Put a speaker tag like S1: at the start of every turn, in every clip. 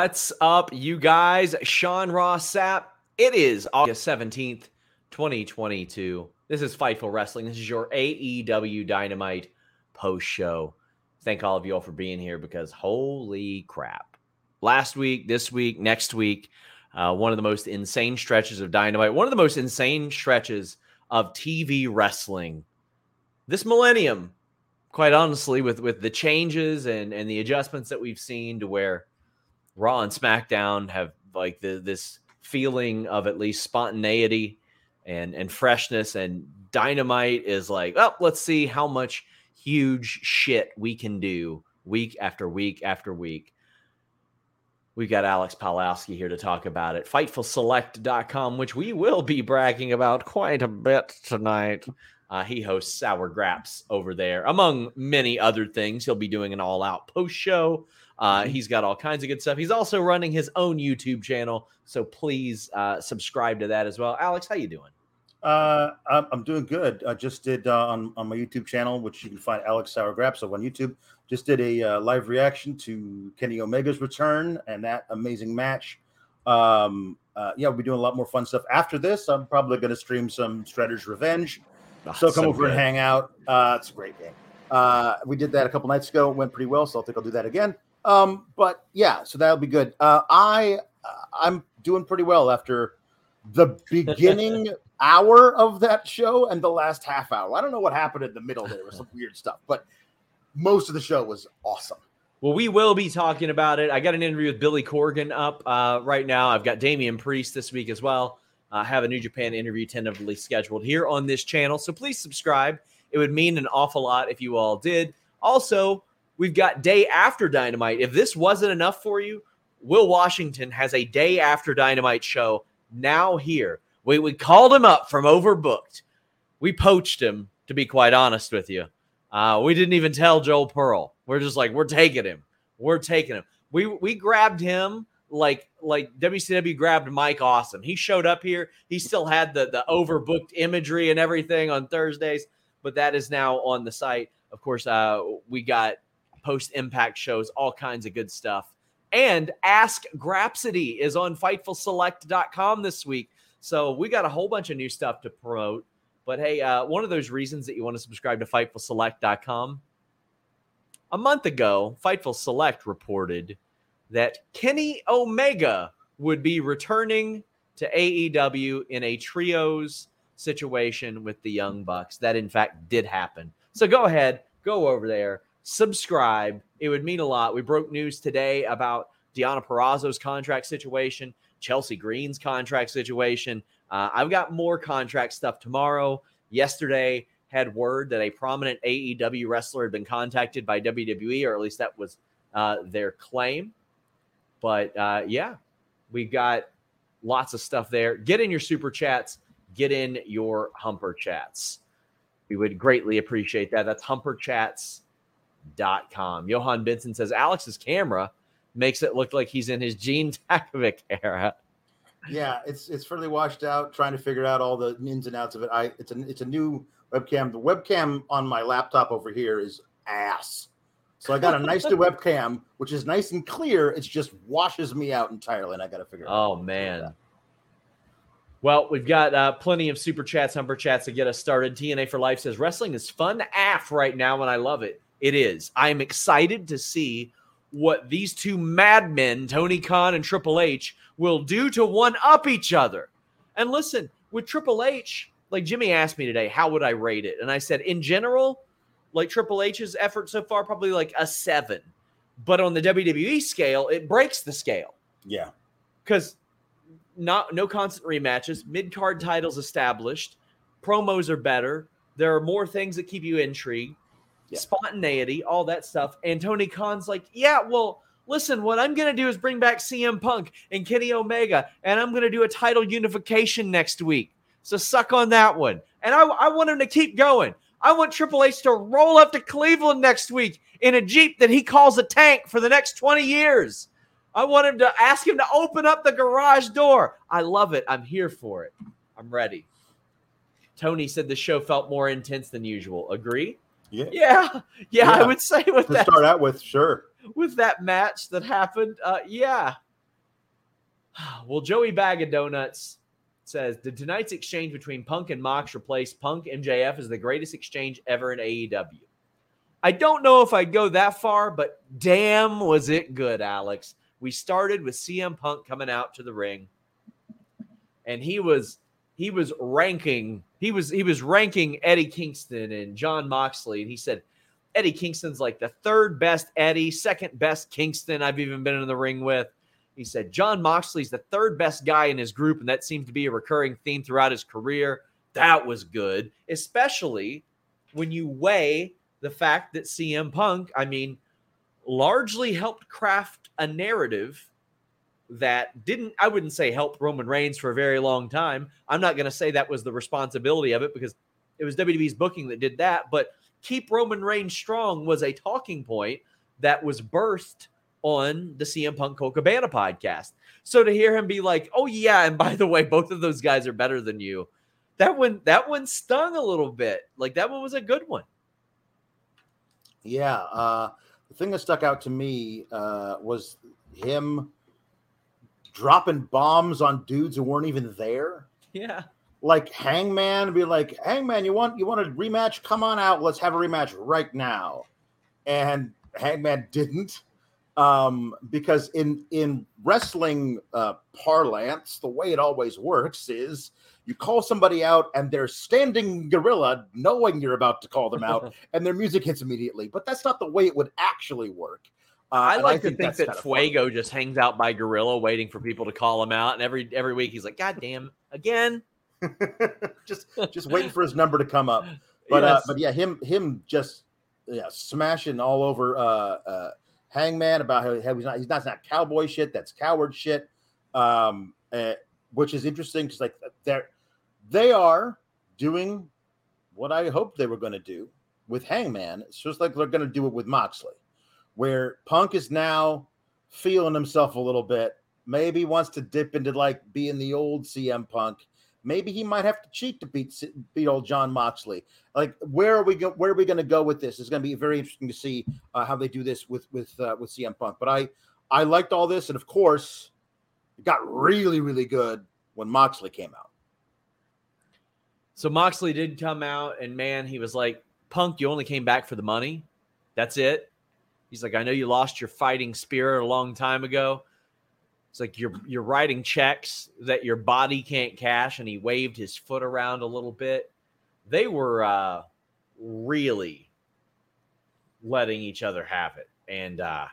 S1: What's up, you guys? Sean Ross Sapp. It is August 17th, 2022. This is Fightful Wrestling. This is your AEW Dynamite post show. Thank all of you all for being here because holy crap. Last week, this week, next week, uh, one of the most insane stretches of Dynamite, one of the most insane stretches of TV wrestling this millennium, quite honestly, with, with the changes and, and the adjustments that we've seen to where Raw and SmackDown have like the, this feeling of at least spontaneity and and freshness, and Dynamite is like, oh, let's see how much huge shit we can do week after week after week. We've got Alex Palowski here to talk about it. FightfulSelect.com, which we will be bragging about quite a bit tonight. Uh, he hosts Sour Graps over there, among many other things. He'll be doing an all out post show uh, mm-hmm. he's got all kinds of good stuff. He's also running his own YouTube channel, so please uh, subscribe to that as well. Alex, how you doing?
S2: Uh, I'm doing good. I just did uh, on on my YouTube channel, which you can find Alex Sour So on YouTube. Just did a uh, live reaction to Kenny Omega's return and that amazing match. Um, uh, yeah, we'll be doing a lot more fun stuff after this. I'm probably going to stream some Shredder's Revenge. Oh, so come so over good. and hang out. Uh, it's a great game. Uh, we did that a couple nights ago. It went pretty well, so I think I'll do that again. Um, but yeah, so that'll be good. Uh, I uh, I'm doing pretty well after the beginning hour of that show and the last half hour. I don't know what happened in the middle. There was some weird stuff, but most of the show was awesome.
S1: Well, we will be talking about it. I got an interview with Billy Corgan up uh, right now. I've got Damian Priest this week as well. I have a New Japan interview tentatively scheduled here on this channel. So please subscribe. It would mean an awful lot if you all did. Also, We've got day after Dynamite. If this wasn't enough for you, Will Washington has a day after Dynamite show now here. We, we called him up from overbooked. We poached him, to be quite honest with you. Uh, we didn't even tell Joel Pearl. We're just like, we're taking him. We're taking him. We we grabbed him like like WCW grabbed Mike Awesome. He showed up here. He still had the the overbooked imagery and everything on Thursdays, but that is now on the site. Of course, uh, we got post impact shows, all kinds of good stuff. And Ask Grapsody is on FightfulSelect.com this week. So we got a whole bunch of new stuff to promote. But hey, uh, one of those reasons that you want to subscribe to FightfulSelect.com. A month ago, Fightful Select reported that Kenny Omega would be returning to AEW in a trios situation with the Young Bucks. That, in fact, did happen. So go ahead, go over there, subscribe. It would mean a lot. We broke news today about Deonna Purrazzo's contract situation, Chelsea Green's contract situation. Uh, I've got more contract stuff tomorrow. Yesterday, had word that a prominent AEW wrestler had been contacted by WWE, or at least that was uh, their claim. But uh, yeah, we've got lots of stuff there. Get in your super chats, get in your humper chats. We would greatly appreciate that. That's humperchats.com. Johan Benson says Alex's camera makes it look like he's in his Gene Takovic era.
S2: Yeah, it's it's fairly washed out. Trying to figure out all the ins and outs of it. I it's a it's a new webcam. The webcam on my laptop over here is ass. So I got a nice new webcam, which is nice and clear. It just washes me out entirely, and I got to figure. It.
S1: Oh man. Well, we've got uh, plenty of super chats, humper chats to get us started. TNA for Life says wrestling is fun af right now, and I love it. It is. I'm excited to see what these two madmen, Tony Khan and Triple H, will do to one up each other. And listen, with Triple H, like Jimmy asked me today, how would I rate it? And I said, in general, like Triple H's effort so far, probably like a seven. But on the WWE scale, it breaks the scale.
S2: Yeah.
S1: Because not no constant rematches, mid card titles established, promos are better. There are more things that keep you intrigued, yeah. spontaneity, all that stuff. And Tony Khan's like, yeah, well, listen, what I'm going to do is bring back CM Punk and Kenny Omega, and I'm going to do a title unification next week. So suck on that one. And I, I want him to keep going. I want Triple H to roll up to Cleveland next week in a Jeep that he calls a tank for the next 20 years. I want him to ask him to open up the garage door. I love it. I'm here for it. I'm ready. Tony said the show felt more intense than usual. Agree?
S2: Yeah.
S1: Yeah. Yeah, yeah. I would say with
S2: to
S1: that
S2: start out with, sure.
S1: With that match that happened, uh, yeah. Well, Joey Bag of Donuts says Did tonight's exchange between Punk and Mox replace Punk MJF as the greatest exchange ever in AEW? I don't know if I'd go that far, but damn, was it good, Alex. We started with CM Punk coming out to the ring, and he was he was ranking he was he was ranking Eddie Kingston and John Moxley, and he said Eddie Kingston's like the third best Eddie, second best Kingston I've even been in the ring with. He said John Moxley's the third best guy in his group, and that seems to be a recurring theme throughout his career. That was good, especially when you weigh the fact that CM Punk, I mean, largely helped craft a narrative that didn't, I wouldn't say help Roman Reigns for a very long time. I'm not going to say that was the responsibility of it because it was WWE's booking that did that. But keep Roman Reigns strong was a talking point that was birthed on the CM Punk Cabana podcast. So to hear him be like, "Oh yeah, and by the way, both of those guys are better than you," that one that one stung a little bit. Like that one was a good one.
S2: Yeah, uh, the thing that stuck out to me uh, was him dropping bombs on dudes who weren't even there.
S1: Yeah.
S2: Like Hangman be like, Hangman, you want you want a rematch? Come on out. Let's have a rematch right now. And Hangman didn't. Um, because in in wrestling uh, parlance, the way it always works is you call somebody out and they're standing gorilla, knowing you're about to call them out, and their music hits immediately. But that's not the way it would actually work.
S1: Uh, I like I to think, that Fuego fun. just hangs out by Gorilla, waiting for people to call him out, and every every week he's like, "God damn, again!"
S2: just just waiting for his number to come up. But uh, yes. uh, but yeah, him him just yeah smashing all over uh, uh, Hangman about how, how he's not he's not, not cowboy shit. That's coward shit. Um, uh, which is interesting because like they're they are doing what I hoped they were going to do with Hangman. It's just like they're going to do it with Moxley, where Punk is now feeling himself a little bit. Maybe wants to dip into like being the old CM Punk. Maybe he might have to cheat to beat beat old John Moxley. Like, where are we go, Where are we going to go with this? It's going to be very interesting to see uh, how they do this with with uh, with CM Punk. But I I liked all this, and of course, it got really really good when Moxley came out.
S1: So Moxley did come out, and man, he was like, Punk, you only came back for the money. That's it. He's like, I know you lost your fighting spirit a long time ago. It's like you're you're writing checks that your body can't cash, and he waved his foot around a little bit. They were uh, really letting each other have it, and uh,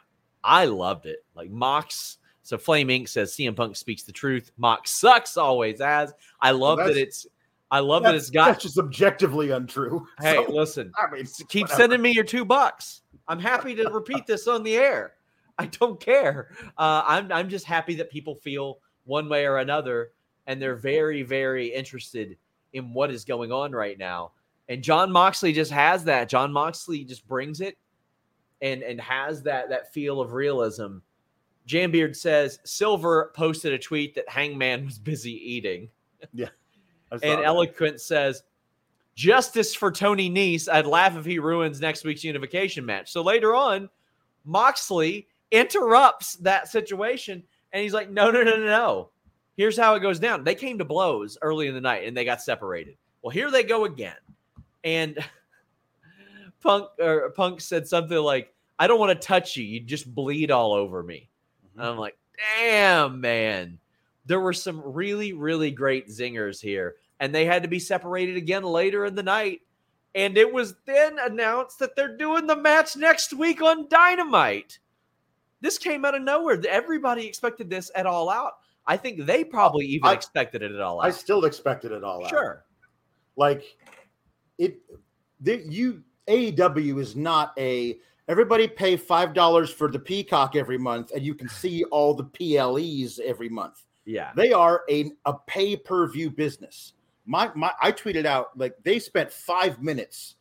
S1: I loved it. Like Mox, so Flame Inc. says CM Punk speaks the truth. Mox sucks, always as. I love well, that it's I love that it's got
S2: that's just objectively untrue.
S1: Hey,
S2: So,
S1: listen,
S2: I mean,
S1: keep
S2: whatever.
S1: sending me your two bucks. I'm happy to repeat this on the air. I don't care. Uh, I'm I'm just happy that people feel one way or another, and they're very very interested in what is going on right now. And John Moxley just has that. John Moxley just brings it, and and has that that feel of realism. Jambeard says Silver posted a tweet that Hangman was busy eating.
S2: Yeah.
S1: And. Eloquent says, Justice for Tony Nese. I'd laugh if he ruins next week's unification match. So later on, Moxley interrupts that situation and he's like, No, no, no, no, no. Here's how it goes down. They came to blows early in the night and they got separated. Well, here they go again. And Punk or Punk said something like, I don't want to touch you. You just bleed all over me.
S2: Mm-hmm.
S1: And I'm like, damn, man. There were some really, really great zingers here, and they had to be separated again later in the night. And it was then announced that they're doing the match next week on Dynamite. This came out of nowhere. Everybody expected this at All Out. I think they probably even
S2: I-
S1: expected it at All Out.
S2: I still expected it all out.
S1: Sure.
S2: Like it, the, you AEW is not a everybody pay five dollars for the Peacock every month, and you can see all the PLEs every month.
S1: Yeah.
S2: They are a, a pay per view business. My my I tweeted out like they spent five minutes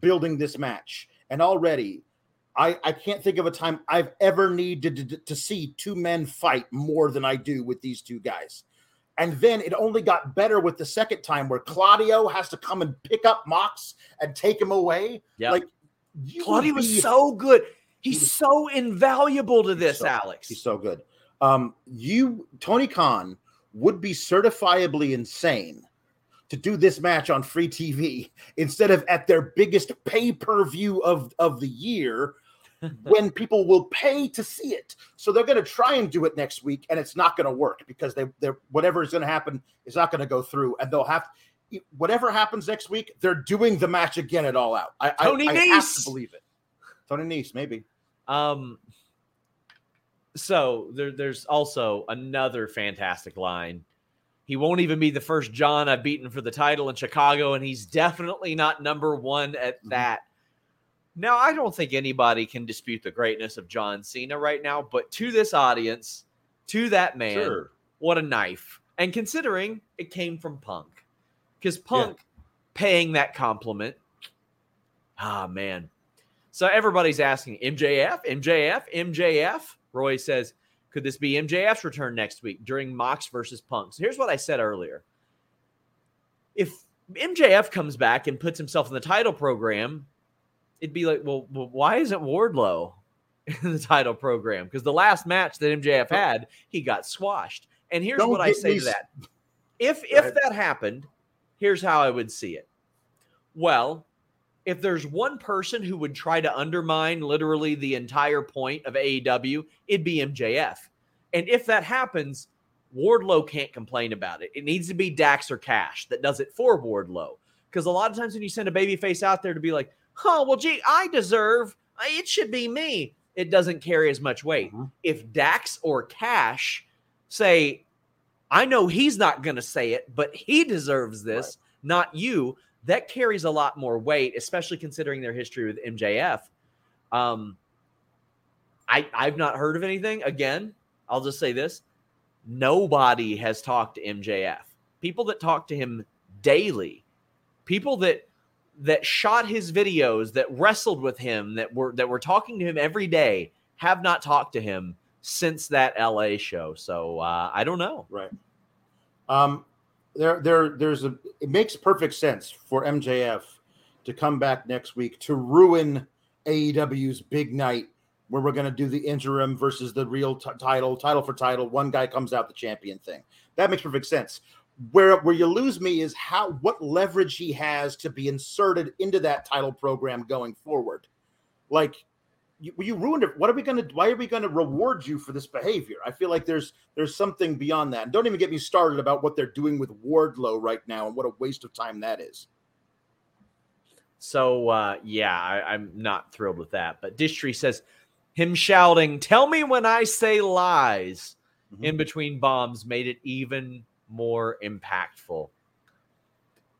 S2: building this match, and already I I can't think of a time I've ever needed to, to see two men fight more than I do with these two guys. And then it only got better with the second time where Claudio has to come and pick up Mox and take him away.
S1: Yeah.
S2: Like you
S1: Claudio
S2: would
S1: was so good.
S2: He
S1: He's
S2: was-
S1: so invaluable to this,
S2: so-
S1: Alex.
S2: He's so good. Um, you Tony Khan would be certifiably insane to do this match on free TV instead of at their biggest pay-per-view of, of the year when people will pay to see it. So they're going to try and do it next week, and it's not going to work because they they're whatever is going to happen is not going to go through, and they'll have whatever happens next week. They're doing the match again at all out. I,
S1: Tony
S2: I, I have to believe it. Tony Nese, maybe.
S1: Um, so there, there's also another fantastic line. He won't even be the first John I've beaten for the title in Chicago, and he's definitely not number one at
S2: Mhm.
S1: that. Now, I don't think anybody can dispute the greatness of John Cena right now, but to this audience, to that man,
S2: Sure.
S1: what a knife. And considering it came from Punk, because Punk paying that compliment, ah, man. So everybody's asking MJF, MJF, MJF. Roy says, could this be MJF's return next week during Mox versus Punk? So here's what I said earlier. If MJF comes back and puts himself in the title program, it'd be like, well, why isn't Wardlow in the title program? Because the last match that MJF had, he got squashed. And here's
S2: Don't
S1: what I say
S2: me
S1: to that. If if that happened, here's how I would see it. Well, if there's one person who would try to undermine literally the entire point of AEW, it'd be MJF. And if that happens, Wardlow can't complain about it. It needs to be Dax or Cash that does it for Wardlow. Because a lot of times when you send a babyface out there to be like, oh, well, gee, I deserve, it should be me, it doesn't carry as much weight.
S2: Mhm.
S1: If Dax or Cash say, I know he's not going to say it, but he deserves this, not you, that carries a lot more weight, especially considering their history with MJF. Um, I I've not heard of anything. Again, I'll just say this: nobody has talked to MJF. People that talk to him daily, people that that shot his videos, that wrestled with him, that were that were talking to him every day, have not talked to him since that LA show. So uh, I don't know.
S2: Right. Um, there, there, there's a. It makes perfect sense for MJF to come back next week to ruin AEW's big night, where we're going to do the interim versus the real t- title, title for title. One guy comes out the champion thing. That makes perfect sense. Where where you lose me is how what leverage he has to be inserted into that title program going forward. Like you, you ruined it. What are we going to? Why are we going to reward you for this behavior? I feel like there's there's something beyond that. And don't even get me started about what they're doing with Wardlow right now and what a waste of time that is.
S1: So uh, yeah, I, I'm not thrilled with that. But Dishree says him shouting, "Tell me when I say lies"
S2: Mhm.
S1: in between bombs made it even more impactful.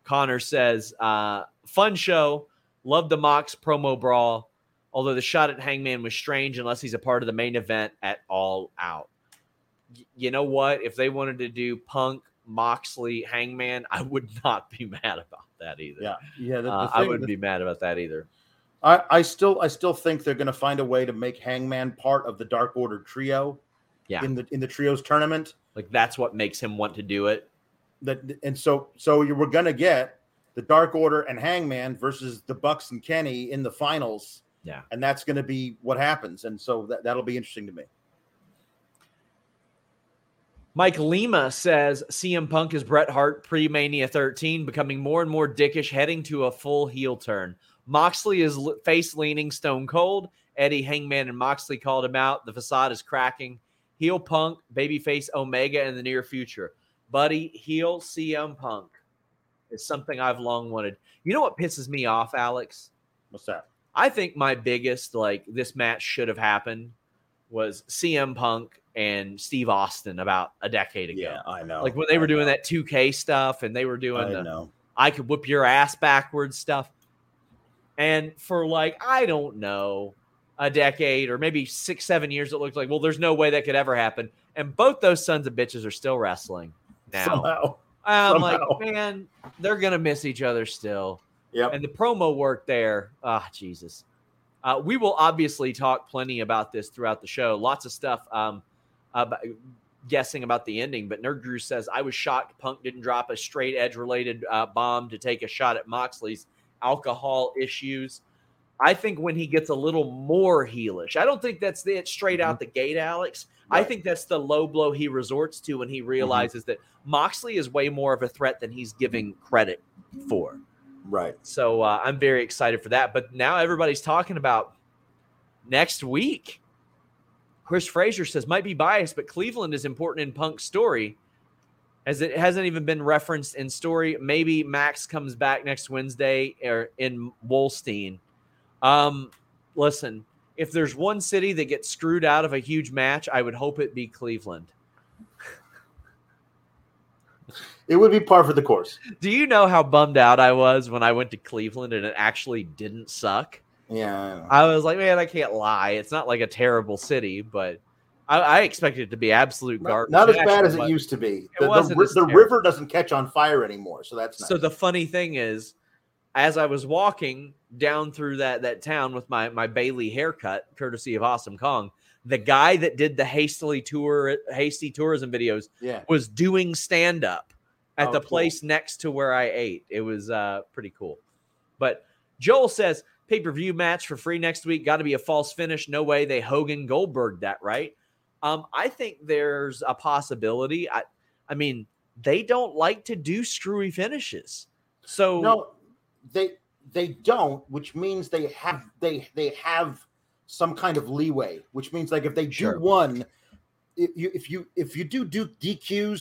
S1: Connor says, uh, fun show. Love the Mox promo brawl. Although the shot at Hangman was strange unless he's a part of the main event at All Out. Y- you know what? If they wanted to do Punk, Moxley, Hangman, I would not be mad about that either.
S2: Yeah, yeah. The, the
S1: Uh, I wouldn't
S2: the-
S1: be mad about that either.
S2: I, I still I still think they're going to find a way to make Hangman part of the Dark Order trio.
S1: Yeah.
S2: In the in the trios tournament.
S1: Like that's what makes him want to do it.
S2: That and so so you were going to get the Dark Order and Hangman versus the Bucks and Kenny in the finals.
S1: Yeah.
S2: And that's going to be what happens. And so that, that'll be interesting to me.
S1: Mike Lima says CM Punk is Bret Hart pre Mania 13, becoming more and more dickish, heading to a full heel turn. Moxley is face leaning stone cold. Eddie, Hangman, and Moxley called him out. The facade is cracking. Heel Punk, babyface Omega in the near future. Buddy, heel CM Punk is something I've long wanted. You know what pisses me off, Alex?
S2: What's that?
S1: I think my biggest like this match should have happened was CM Punk and Steve Austin about a decade ago.
S2: Yeah, I know.
S1: Like when they were
S2: I
S1: doing
S2: know.
S1: that 2K stuff and they were doing
S2: I
S1: the
S2: know.
S1: I could whip your ass backwards stuff. And for like, I don't know, a decade or maybe six, seven years, it looked like, well, there's no way that could ever happen. And both those sons of bitches are still wrestling now.
S2: Somehow.
S1: I'm
S2: somehow.
S1: like, man, they're gonna miss each other still.
S2: Yep.
S1: And the promo work there, ah, Jesus. Uh, we will obviously talk plenty about this throughout the show. Lots of stuff um, about guessing about the ending. But Nerd Drew says, I was shocked Punk didn't drop a straight edge related uh, bomb to take a shot at Moxley's alcohol issues. I think when he gets a little more heelish, I don't think that's the, it straight out the gate, Alex. I think that's the low blow he resorts to when he realizes that Moxley is way more of a threat than he's giving credit for.
S2: Right.
S1: So uh, I'm very excited for that. But now everybody's talking about next week. Chris Frazier says might be biased, but Cleveland is important in Punk's story, as it hasn't even been referenced in story. Maybe Max comes back next Wednesday or in Wolstein. Um, listen, if there's one city that gets screwed out of a huge match, I would hope it be Cleveland.
S2: It would be par for the course.
S1: Do you know how bummed out I was when I went to Cleveland and it actually didn't suck?
S2: Yeah. I.
S1: I was like, man, I can't lie. It's not like a terrible city, but I, I expected it to be absolute
S2: Not,
S1: garbage.
S2: not as bad as it used to be. The, the,
S1: wasn't
S2: ri-
S1: as
S2: the river doesn't catch on fire anymore, so that's nice.
S1: So the funny thing is, as I was walking down through that that town with my my Bailey haircut, courtesy of Awesome Kong, the guy that did the hastily tour hasty tourism videos
S2: yeah.
S1: was doing stand up at
S2: Oh,
S1: the
S2: cool.
S1: place next to where I ate. It was uh, pretty cool. But Joel says pay per view match for free next week. Got to be a false finish. No way they Hogan Goldberg that right. Um, I think there's a possibility. I, I mean, they don't like to do screwy finishes. So
S2: No, they they don't, which means they have they they have some kind of leeway, which means like if they do
S1: Sure.
S2: one, if you if you if you do do DQs,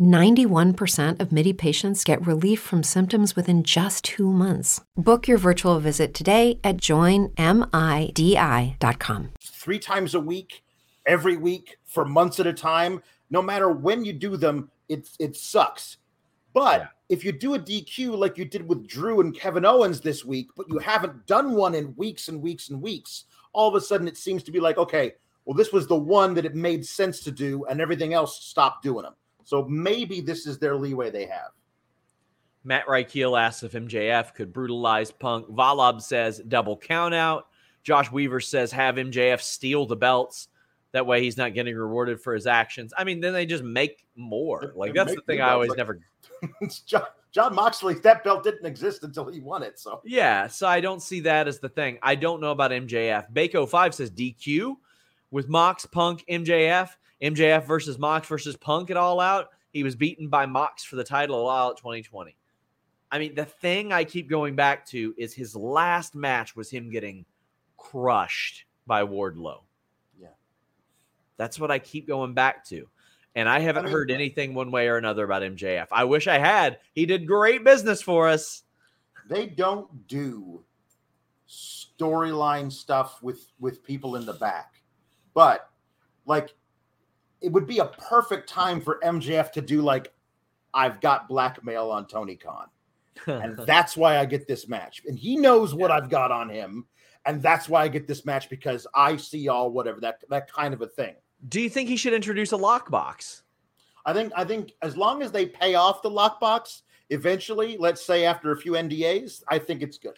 S3: 91% of MIDI patients get relief from symptoms within just two months. Book your virtual visit today at joinmidi.com.
S2: Three times a week, every week, for months at a time. No matter when you do them, it, it sucks. But yeah. if you do a DQ like you did with Drew and Kevin Owens this week, but you haven't done one in weeks and weeks and weeks, all of a sudden it seems to be like, okay, well, this was the one that it made sense to do, and everything else stopped doing them. So maybe this is their leeway they have.
S1: Matt Reichel asks if MJF could brutalize Punk. Valab says double count out. Josh Weaver says have MJF steal the belts. That way he's not getting rewarded for his actions. I mean, then they just make more. Like that's the thing I always like, never.
S2: John, Jon Moxley, that belt didn't exist until he won it. So
S1: yeah, so I don't see that as the thing. I don't know about MJF. Bako Five says DQ with Mox, Punk, MJF. MJF versus Mox versus Punk at All Out. He was beaten by Mox for the title at All Out 2020. I mean, the thing I keep going back to is his last match was him getting crushed by Wardlow.
S2: Yeah.
S1: That's what I keep going back to. And I haven't I mean, heard anything one way or another about MJF. I wish I had. He did great business for us.
S2: They don't do storyline stuff with with people in the back. But like it would be a perfect time for MJF to do like I've got blackmail on Tony Khan. and that's why I get this match. And he knows what I've got on him. And that's why I get this match because I see all whatever that that kind of a thing.
S1: Do you think he should introduce a lockbox?
S2: I think I think as long as they pay off the lockbox eventually, let's say after a few NDAs, I think it's good.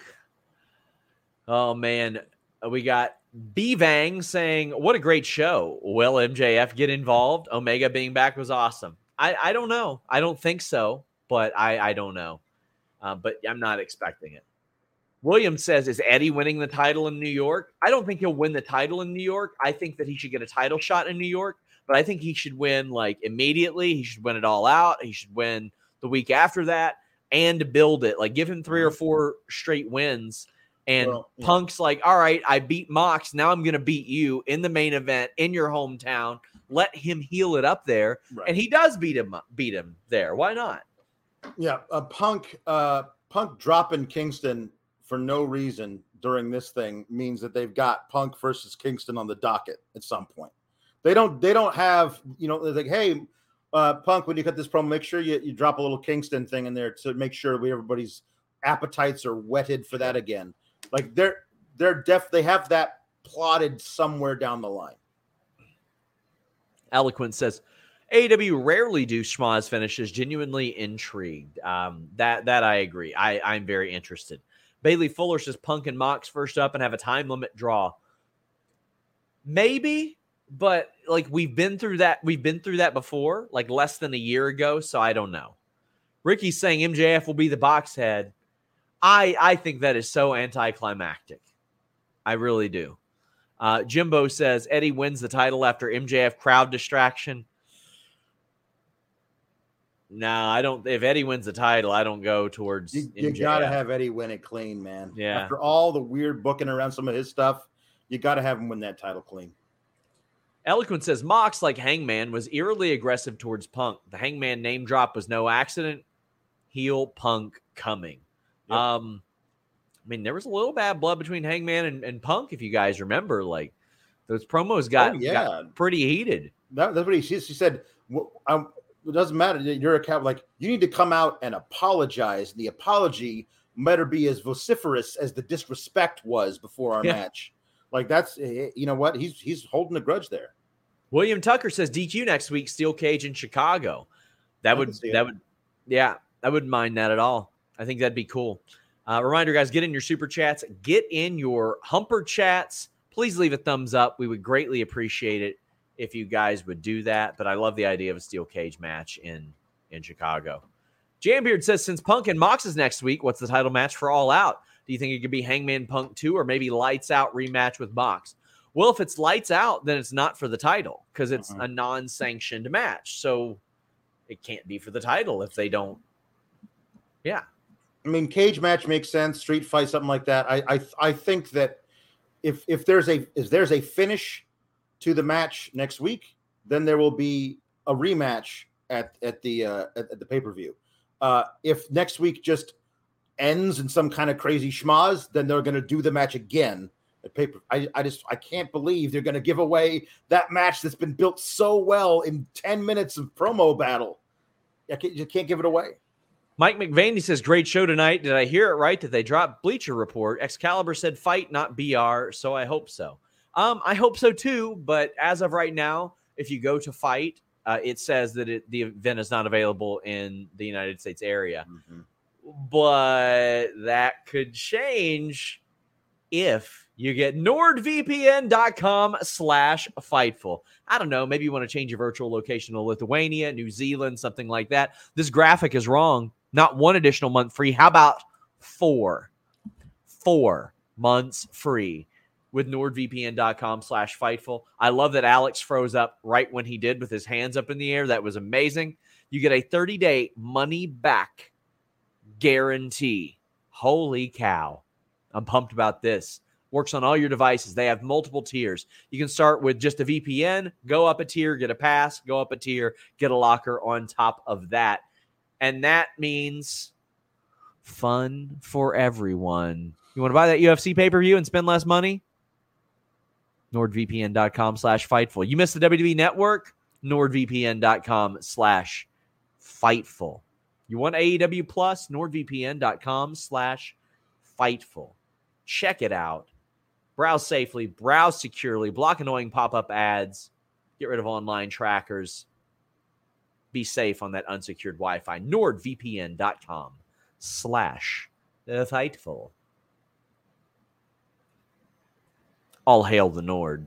S1: Oh man, we got Bvang saying, "What a great show! Will MJF get involved? Omega being back was awesome." I I don't know. I don't think so, but I I don't know. Uh, but I'm not expecting it. Williams says, Is Eddie winning the title in New York? I don't think he'll win the title in New York. I think that he should get a title shot in New York, but I think he should win like immediately. He should win it all out. He should win the week after that and build it. Like give him three or mm-hmm. four straight wins. And well, yeah. Punk's like, All right, I beat Mox. Now I'm going to beat you in the main event in your hometown. Let him heal it up there. Right. And he does beat him, beat him there. Why not?
S2: Yeah. Uh, Punk, uh, Punk dropping Kingston for no reason during this thing means that they've got Punk versus Kingston on the docket at some point. They don't they don't have, you know, they're like, hey, uh, Punk, when you cut this promo, make sure you, you drop a little Kingston thing in there to make sure we everybody's appetites are whetted for that again. Like they're they're def they have that plotted somewhere down the line.
S1: Eloquent says AW rarely do schmozz finishes. Genuinely intrigued. Um, that that I agree. I I'm very interested. Bailey Fuller says Punk and Mox first up and have a time limit draw. Maybe, but like we've been through that. We've been through that before, like less than a year ago. So I don't know. Ricky's saying MJF will be the box head. I I think that is so anticlimactic. I really do. Uh, Jimbo says Eddie wins the title after MJF crowd distraction. No, I don't. If Eddie wins the title, I don't go towards.
S2: You, you gotta have Eddie win it clean, man.
S1: Yeah.
S2: After all the weird booking around some of his stuff, you gotta have him win that title clean.
S1: Eloquent says Mox, like Hangman, was eerily aggressive towards Punk. The Hangman name drop was no accident. Heel Punk coming. Yep. Um, I mean, there was a little bad blood between Hangman and, and Punk, if you guys remember. Like those promos got, oh, yeah. got pretty heated.
S2: That, that's what he, she, she said. I'm, it doesn't matter. You're a cat. Like you need to come out and apologize. The apology better be as vociferous as the disrespect was before our yeah. match. Like that's eh, eh, you know what he's he's holding a grudge there.
S1: William Tucker says DQ next week, Steel Cage in Chicago. That I would that it. would yeah, I wouldn't mind that at all. I think that'd be cool. Uh, reminder, guys, get in your super chats, get in your humper chats. Please leave a thumbs up. We would greatly appreciate it if you guys would do that. But I love the idea of a steel cage match in in Chicago. Jambeard says since Punk and Mox is next week, what's the title match for All Out? Do you think it could be Hangman Punk 2 or maybe Lights Out rematch with Mox? Well, if it's lights out, then it's not for the title because it's
S2: Mhm.
S1: a non-sanctioned match. So it can't be for the title if they don't. Yeah.
S2: I mean, cage match makes sense. Street fight, something like that. I I I think that if if there's a if there's a finish to the match next week, then there will be a rematch at at the uh, at, at the pay per view. Uh, if next week just ends in some kind of crazy schmozz, then they're going to do the match again at paper. I I just I can't believe they're going to give away that match that's been built so well in ten minutes of promo battle. I can't, you can't give it away.
S1: Mike McVaney says, "Great show tonight. Did I hear it right? Did they drop Bleacher Report? Excalibur said FITE, not BR. So I hope so. Um, I hope so too. But as of right now, if you go to FITE, uh, it says that it, the event is not available in the United States area. But that could change if you get nordvpn.com slash fightful. I don't know. Maybe you want to change your virtual location to Lithuania, New Zealand, something like that. This graphic is wrong. Not one additional month free. How about four? Four months free with nordvpn.com slash fightful. I love that Alex froze up right when he did with his hands up in the air. That was amazing. You get a 30 day money back guarantee. Holy cow. I'm pumped about this. Works on all your devices. They have multiple tiers. You can start with just a VPN, go up a tier, get a pass, go up a tier, get a locker on top of that. And that means fun for everyone. You want to buy that UFC pay per view and spend less money? NordVPN.com slash Fightful. You missed the WWE network? NordVPN.com slash Fightful. You want AEW Plus? NordVPN.com slash Fightful. Check it out. Browse safely, browse securely, block annoying pop up ads, get rid of online trackers. Be safe on that unsecured Wi Fi. NordVPN.com slash Fightful. All hail the Nord.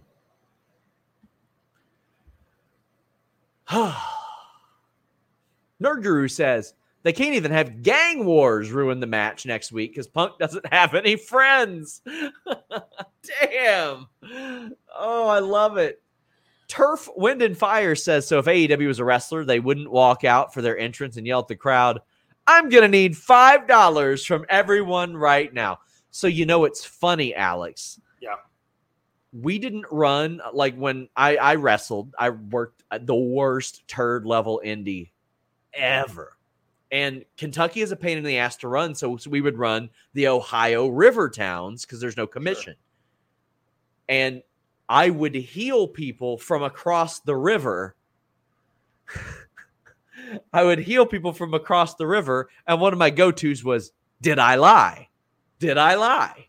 S1: Nerd Guru says they can't even have gang wars ruin the match next week because Punk doesn't have any friends. Damn. Oh, I love it. Turf Wind and Fire says so if AEW was a wrestler, they wouldn't walk out for their entrance and yell at the crowd, I'm going to need $5 from everyone right now. So, you know, it's funny, Alex.
S2: Yeah.
S1: We didn't run like when I, I wrestled, I worked at the worst turd level indie ever. And Kentucky is a pain in the ass to run. So, so we would run the Ohio river towns because there's no commission. And I would heal people from across the river. I would heal people from across the river. And one of my go tos was, Did I lie? Did I lie?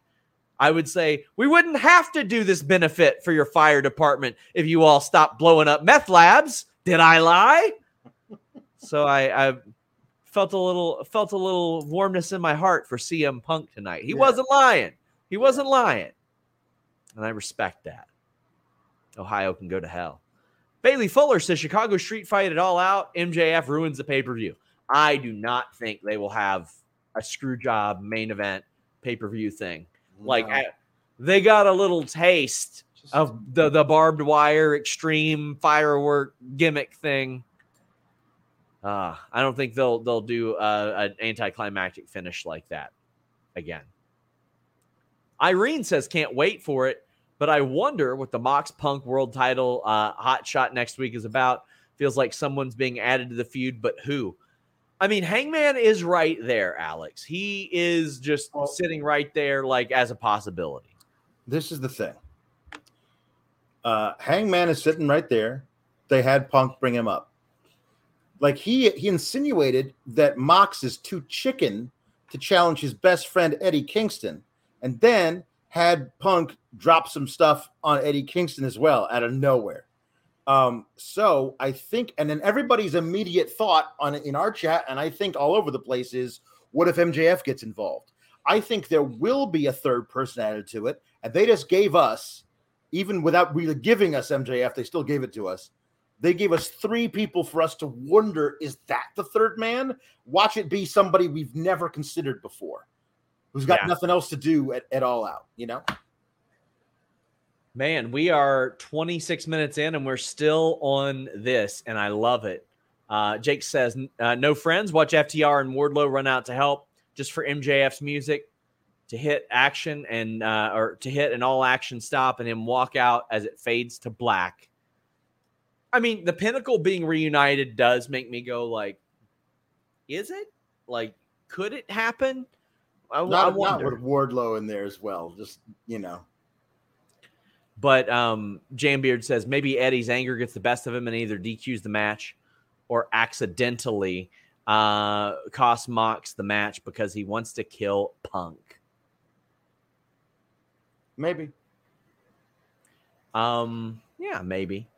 S1: I would say, We wouldn't have to do this benefit for your fire department if you all stopped blowing up meth labs. Did I lie? so I, I felt a little felt a little warmness in my heart for CM Punk tonight. He
S2: Yeah.
S1: wasn't lying. He wasn't lying. And I respect that. Ohio can go to hell. Bailey Fuller says Chicago street fight it all out. MJF ruins the pay per view. I do not think they will have a screw job main event pay per view thing. Like I- they got a little taste
S2: Just-
S1: of the the barbed wire extreme firework gimmick thing. Uh, I don't think they'll they'll do uh, an anticlimactic finish like that again. Irene says can't wait for it, but I wonder what the Mox Punk World Title uh, hot shot next week is about. Feels like someone's being added to the feud, but who? I mean, Hangman is right there, Alex. He is just
S2: Well-
S1: sitting right there, like as a possibility.
S2: this is the thing. Uh, Hangman is sitting right there. They had Punk bring him up. Like he he insinuated that Mox is too chicken to challenge his best friend Eddie Kingston, and then had Punk drop some stuff on Eddie Kingston as well out of nowhere. Um, so I think, and then everybody's immediate thought on in our chat, and I think all over the place is, what if MJF gets involved? I think there will be a third person added to it, and they just gave us, even without really giving us MJF, they still gave it to us. They gave us three people for us to wonder: is that the third man? Watch it be somebody we've never considered before, who's got
S1: Yeah.
S2: nothing else to do at, at all out. You know,
S1: Man, we are 26 minutes in and we're still on this, and I love it. Uh, Jake says, uh, No friends, watch FTR and Wardlow run out to help just for MJF's music to hit action and uh, or to hit an all action stop and then walk out as it fades to black. I mean, the pinnacle being reunited does make me go like, is it? Like, could it happen? I,
S2: not,
S1: I
S2: not with Wardlow in there as well. Just you know,
S1: But um, Jambeard says maybe Eddie's anger gets the best of him and either DQs the match or accidentally uh, cost Mox the match because he wants to kill Punk.
S2: maybe.
S1: Um, yeah, maybe.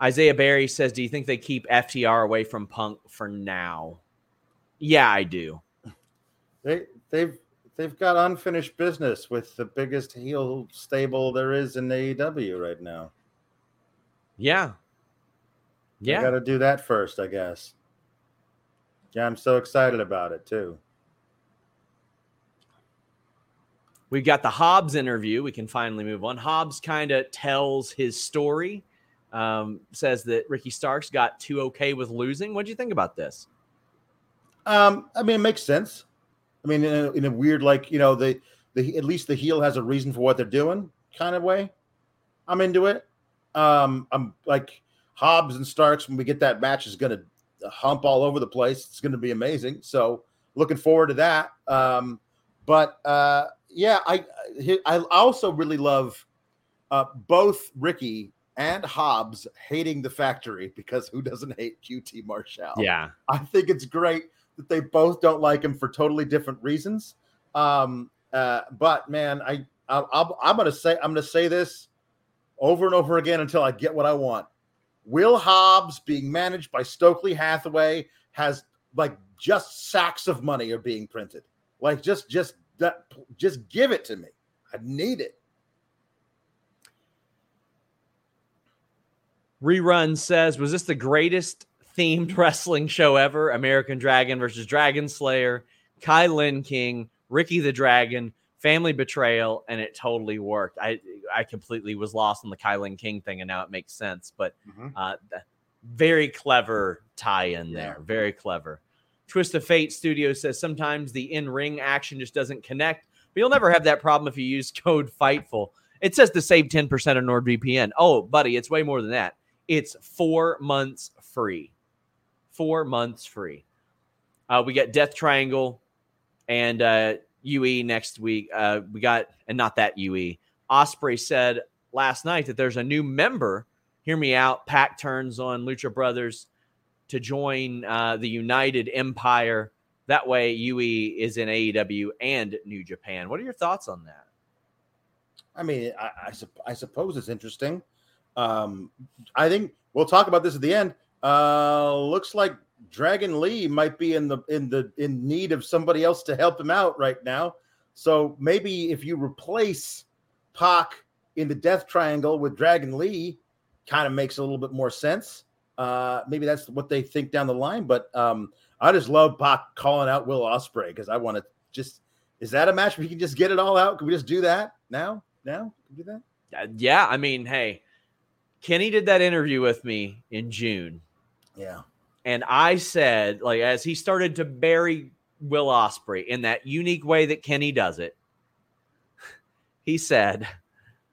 S1: Isaiah Barry says, "Do you think they keep FTR away from Punk for now?" Yeah, I do.
S2: They they've they've got unfinished business with the biggest heel stable there is in AEW right now.
S1: Yeah,
S2: Yeah, got to do that first, I guess. Yeah, I'm so excited about it too.
S1: We've got the Hobbs interview. We can finally move on. Hobbs kind of tells his story. Um, says that Ricky Starks got too okay with losing. What do you think about this?
S2: Um, I mean, it makes sense. I mean, in a, in a weird, like you know, the the at least the heel has a reason for what they're doing, kind of way. I'm into it. Um, I'm like Hobbs and Starks when we get that match is going to hump all over the place. It's going to be amazing. So looking forward to that. Um, but uh, yeah, I I also really love uh, both Ricky and Hobbs hating the factory because who doesn't hate QT Marshall?
S1: Yeah,
S2: I think it's great that they both don't like him for totally different reasons. Um, uh, but man, I, I I'm, gonna say I'm gonna say this over and over again until I get what I want. Will Hobbs being managed by Stokely Hathaway has like just sacks of money are being printed. Like just just that just give it to me. I need it.
S1: Rerun says, was this the greatest themed wrestling show ever? American Dragon versus Dragon Slayer, KiLynn King, Ricky the Dragon, Family Betrayal, and it totally worked. I I completely was lost on the KiLynn King thing, and now it makes sense. But
S2: Mhm.
S1: uh, very clever tie-in there.
S2: Yeah.
S1: Very clever. Twist of Fate Studio says sometimes the in-ring action just doesn't connect, but you'll never have that problem if you use code FIGHTFUL. It says to save 10% on NordVPN. Oh, buddy, it's way more than that. It's four months free. Four months free. Uh, we got Death Triangle and uh, UE next week. Uh, we got, and not that UE. Ospreay said last night that there's a new member. Hear me out. Pac turns on Lucha Brothers to join uh, the United Empire. That way, UE is in AEW and New Japan. What are your thoughts on that?
S2: I mean, I, I, I suppose it's interesting. Um, I think we'll talk about this at the end. Uh, looks like Dragon Lee might be in the in the in need of somebody else to help him out right now. So maybe if you replace Pac in the Death Triangle with Dragon Lee, kind of makes a little bit more sense. Uh, maybe that's what they think down the line. But um, I just love Pac calling out Will Ospreay because I want to just. Is that a match where we can just get it all out? Can we just do that now? Now? Can we do that?
S1: Uh, yeah, I mean, hey, Kenny did that interview with me in June.
S2: Yeah.
S1: and I said, like, as he started to bury Will Ospreay in that unique way that Kenny does it, he said,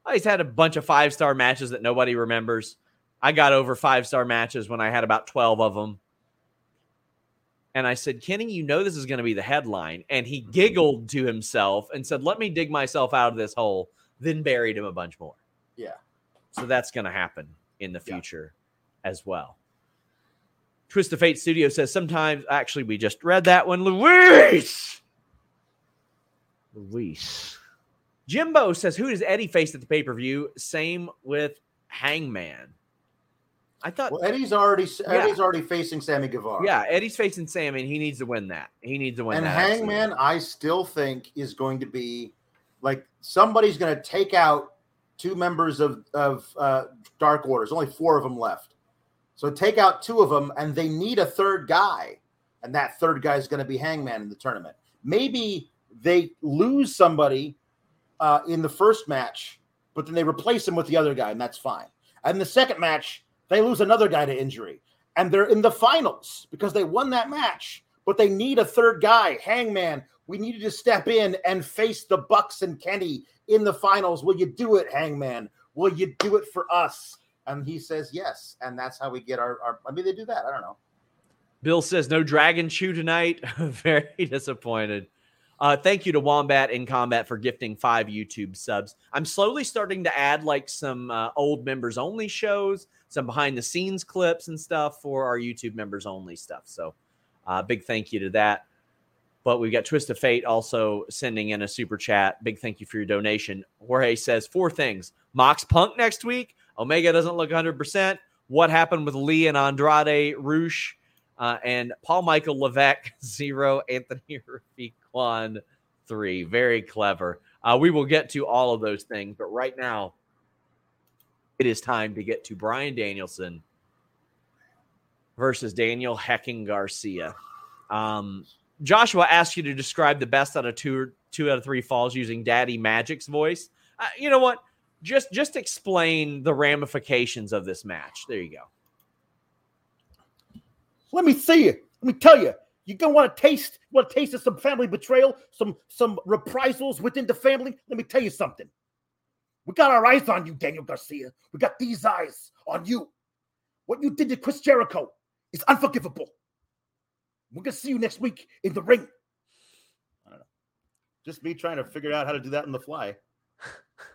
S1: oh, he's had a bunch of five star matches that nobody remembers. I got over five star matches when I had about 12 of them. And I said, Kenny, you know this is going to be the headline. And he mm-hmm. giggled to himself and said, Let me dig myself out of this hole, then buried him a bunch more.
S2: Yeah.
S1: So that's going to happen in the
S2: Yeah.
S1: future as well. Twist of Fate Studio says sometimes, actually, we just read that one. Luis! Luis. Jimbo says, Who does Eddie face at the pay per view? Same with Hangman. I thought,
S2: Well, Eddie's already Eddie's already facing Sammy Guevara.
S1: yeah, Eddie's facing Sammy, and he needs to win that. He needs to win
S2: and
S1: that.
S2: Hangman, I still think is going to be like somebody's going to take out two members of of uh, Dark Order. There's only four of them left, so take out two of them, and they need a third guy, and that third guy is going to be Hangman in the tournament. Maybe they lose somebody uh, in the first match but then they replace him with the other guy, and that's fine. And the second match, they lose another guy to injury, and they're in the finals because they won that match. But they need a third guy, Hangman. We needed to step in and face the Bucks and Kenny in the finals. Will you do it, Hangman? Will you do it for us? And he says yes, and that's how we get our. our I mean, they do that. I don't know.
S1: Bill says no Dragon Chew tonight. Very disappointed. Uh, thank you to Wombat in Combat for gifting five YouTube subs. I'm slowly starting to add like some uh, old members only shows, some behind the scenes clips and stuff for our YouTube members only stuff. So, uh, big thank you to that. But we've got Twist of Fate also sending in a super chat. Big thank you for your donation. Jorge says four things Mox Punk next week. Omega doesn't look 100%. What happened with Lee and Andrade Rush? Uh, and Paul Michael Levesque, zero. Anthony Rafiquan, three. Very clever. Uh, we will get to all of those things, but right now, it is time to get to Bryan Danielson versus Daniel Hecking Garcia. Um, Joshua asked you to describe the best out of two two out of three falls using Daddy Magic's voice. Uh, you know what? Just just explain the ramifications of this match. There you go.
S2: Let me see you. Let me tell you. You're gonna want to taste want to taste of some family betrayal, some some reprisals within the family. Let me tell you something. We got our eyes on you, Daniel Garcia. We got these eyes on you. What you did to Chris Jericho is unforgivable. We're gonna see you next week in the ring. I don't know. Just me trying to figure out how to do that on the fly.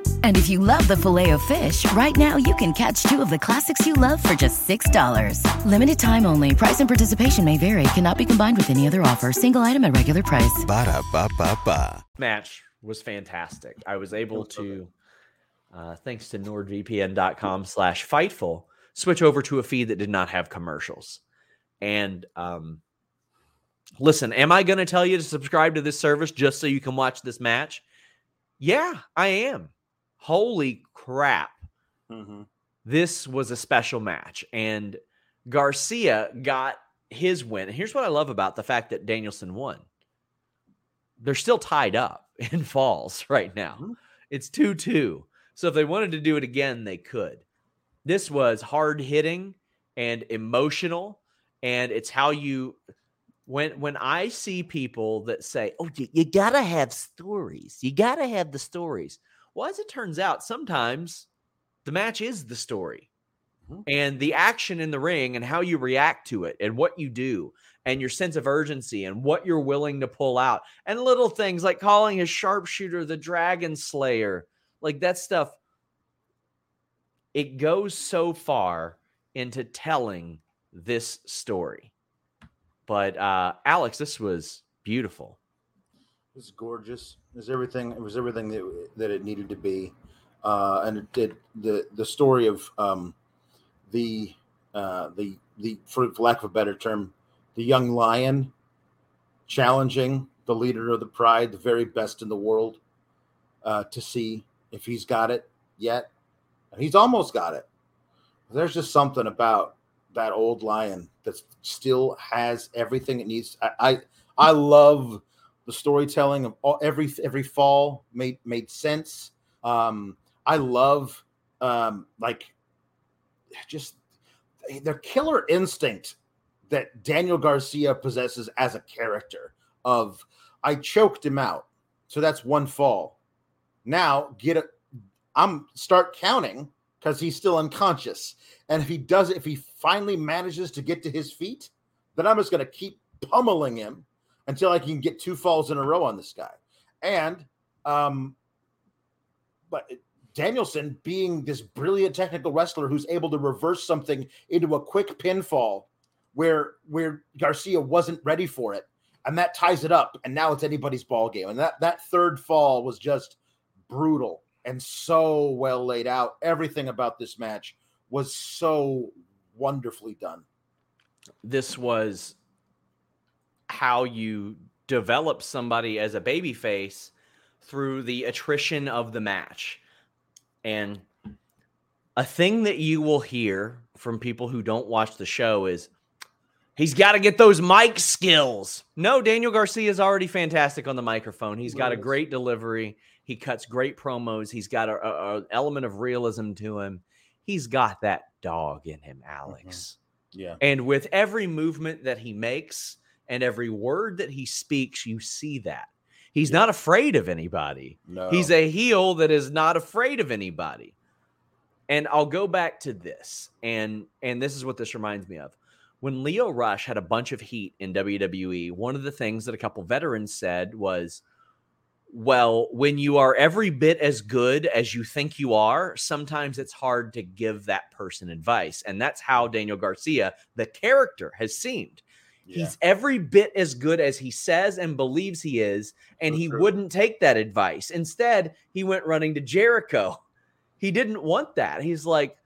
S4: And if you love the filet of fish, right now you can catch two of the classics you love for just $6. Limited time only. Price and participation may vary. Cannot be combined with any other offer. Single item at regular price.
S5: Ba da ba ba ba.
S1: match was fantastic. I was able to, uh, thanks to nordvpn.com slash fightful, switch over to a feed that did not have commercials. And um, listen, am I going to tell you to subscribe to this service just so you can watch this match? Yeah, I am. Holy crap.
S2: Mm-hmm.
S1: This was a special match. And Garcia got his win. And here's what I love about the fact that Danielson won. They're still tied up in falls right now.
S2: Mhm.
S1: It's 2 2. So if they wanted to do it again, they could. This was hard hitting and emotional. And it's how you when when I see people that say, "Oh, you, you gotta have stories. You gotta have the stories." Well, as it turns out, sometimes the match is the story,
S2: Mhm.
S1: and the action in the ring, and how you react to it, and what you do, and your sense of urgency, and what you're willing to pull out, and little things like calling a sharpshooter the Dragon Slayer, like that stuff. It goes so far into telling this story. But uh, Alex, this was beautiful.
S2: It was gorgeous. It was everything. It was everything that that it needed to be, uh, and it did the the story of um, the uh, the the for, lack of a better term, the young lion challenging the leader of the pride, the very best in the world, uh, to see if he's got it yet. And he's almost got it. There's just something about that old lion that still has everything it needs. I I, I love the storytelling of all, every every fall made made sense. Um, I love um, like just their killer instinct that Daniel Garcia possesses as a character of I choked him out. So that's one fall. Now get it. I'm start counting because he's still unconscious. And if he does if he finally manages to get to his feet, then I'm just going to keep pummeling him until I can get two falls in a row on this guy. And um, but Danielson being this brilliant technical wrestler who's able to reverse something into a quick pinfall where where Garcia wasn't ready for it, and that ties it up, and now it's anybody's ball game. And that that third fall was just brutal and so well laid out. Everything about this match was so wonderfully done.
S1: This was how you develop somebody as a babyface through the attrition of the match. And a thing that you will hear from people who don't watch the show is he's got to get those mic skills. No, Daniel Garcia is already fantastic on the microphone. He's got a great delivery. He cuts great promos. He's got an element of realism to him. He's got that dog in him, Alex.
S2: Mm-hmm. Yeah.
S1: And with every movement that he makes and every word that he speaks, you see that. He's yeah. not afraid of anybody.
S2: No.
S1: He's a heel that is not afraid of anybody. And I'll go back to this. And and this is what this reminds me of. When Lio Rush had a bunch of heat in WWE, one of the things that a couple veterans said was, well, when you are every bit as good as you think you are, sometimes it's hard to give that person advice. And that's how Daniel Garcia, the character, has seemed. Yeah. He's every bit as good as he says and believes he is, and so he true. wouldn't take that advice. Instead, he went running to Jericho. He didn't want that. He's like,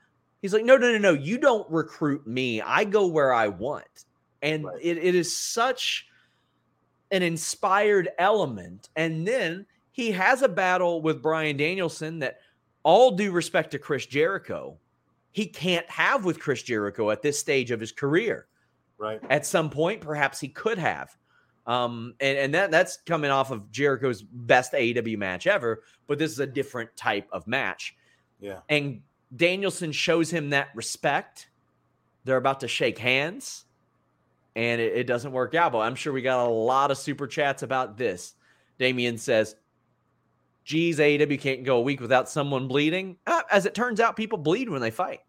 S1: he's like, no, no, no, no. You don't recruit me. I go where I want. And right. it, it is such an inspired element. And then he has a battle with Bryan Danielson that all due respect to Chris Jericho, he can't have with Chris Jericho at this stage of his career.
S2: Right.
S1: At some point, perhaps he could have. Um, and, and that that's coming off of Jericho's best AEW match ever, but this is a different type of match.
S2: Yeah.
S1: And Danielson shows him that respect. They're about to shake hands, and it, it doesn't work out. But I'm sure we got a lot of super chats about this. Damien says, geez, AEW can't go a week without someone bleeding. Uh, as it turns out, people bleed when they fight.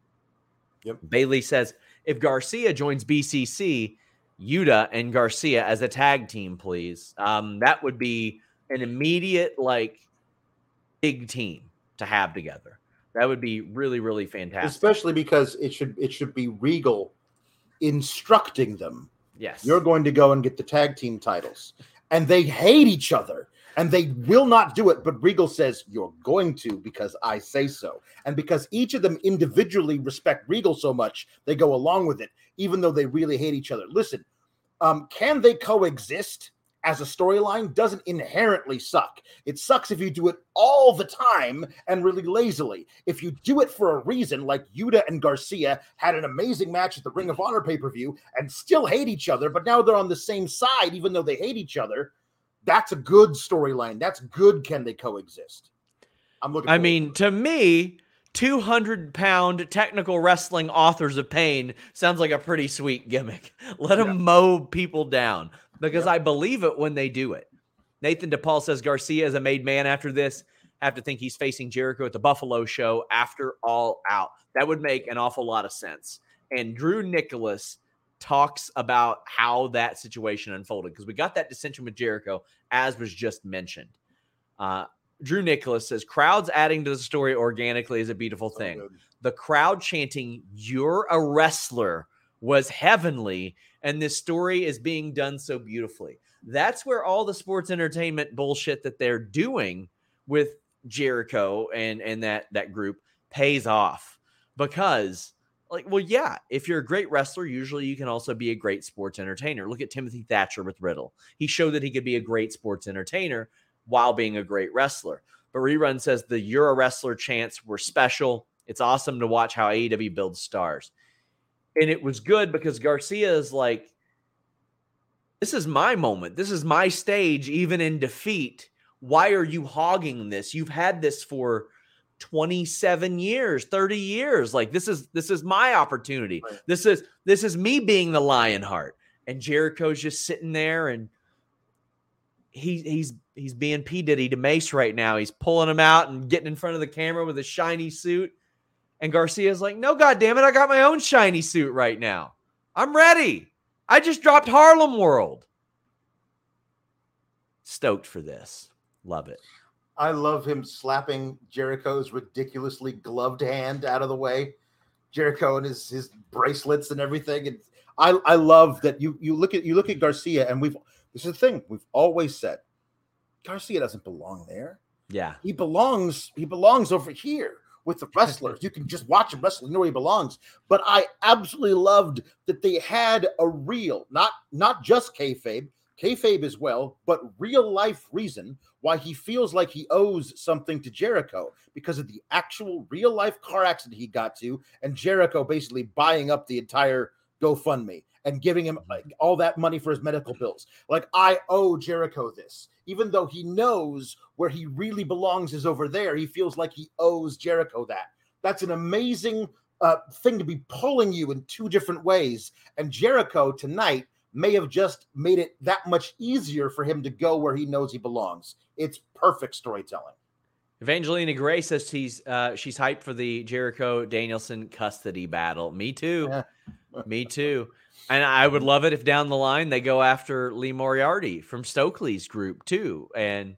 S2: Yep.
S1: Bayley says, if Garcia joins BCC, Yuta and Garcia as a tag team, please. Um, that would be an immediate, like, big team to have together. That would be really, really fantastic.
S2: Especially because it should it should be Regal instructing them.
S1: Yes.
S2: You're going to go and get the tag team titles. And they hate each other and they will not do it. But Regal says, You're going to because I say so. And because each of them individually respect Regal so much, they go along with it, even though they really hate each other. Listen, um, can they coexist? as a storyline doesn't inherently suck. It sucks if you do it all the time and really lazily. If you do it for a reason, like Yuta and Garcia had an amazing match at the Ring of Honor pay per view and still hate each other, but now they're on the same side, even though they hate each other. That's a good storyline. That's good. Can they coexist?
S1: I'm looking. I mean, to me, 200 pound technical wrestling authors of pain sounds like a pretty sweet gimmick. Let them yeah. mow people down because yep. I believe it when they do it. Nathan DePaul says Garcia is a made man after this. Have to think he's facing Jericho at the Buffalo show after all out. That would make an awful lot of sense. And Drew Nicholas talks about how that situation unfolded because we got that dissension with Jericho, as was just mentioned. Uh, Drew Nicholas says crowds adding to the story organically is a beautiful thing. Oh, the crowd chanting, You're a wrestler was heavenly and this story is being done so beautifully. That's where all the sports entertainment bullshit that they're doing with Jericho and and that that group pays off because like well yeah if you're a great wrestler usually you can also be a great sports entertainer look at timothy thatcher with riddle he showed that he could be a great sports entertainer while being a great wrestler but rerun says the you're a wrestler chants were special it's awesome to watch how aew builds stars and it was good because Garcia is like, this is my moment. This is my stage, even in defeat. Why are you hogging this? You've had this for 27 years, 30 years. Like this is this is my opportunity. Right. This is this is me being the Lionheart. And Jericho's just sitting there and he he's he's being P Diddy to Mase right now. He's pulling him out and getting in front of the camera with a shiny suit. And Garcia's like, no, God damn it, I got my own shiny suit right now. I'm ready. I just dropped Harlem World. Stoked for this. Love it.
S2: I love him slapping Jericho's ridiculously gloved hand out of the way. Jericho and his his bracelets and everything. And I I love that you you look at you look at Garcia and we've this is the thing we've always said Garcia doesn't belong there.
S1: Yeah.
S2: He belongs he belongs over here with the wrestlers. you can just watch him wrestle, you know where he belongs. But I absolutely loved that they had a real, not not just kayfabe, kayfabe as well, but real life reason why he feels like he owes something to Jericho because of the actual real life car accident he got to, and Jericho basically buying up the entire GoFundMe and giving him like all that money for his medical bills. Like I owe Jericho this, even though he knows where he really belongs is over there. He feels like he owes Jericho that. That's an amazing uh, thing to be pulling you in two different ways. And Jericho tonight may have just made it that much easier for him to go where he knows he belongs. It's perfect storytelling.
S1: Evangelina Gray says she's uh, she's hyped for the Jericho Danielson custody battle. Me too. Me too. And I would love it if down the line they go after Lee Moriarty from Stokely's group too. And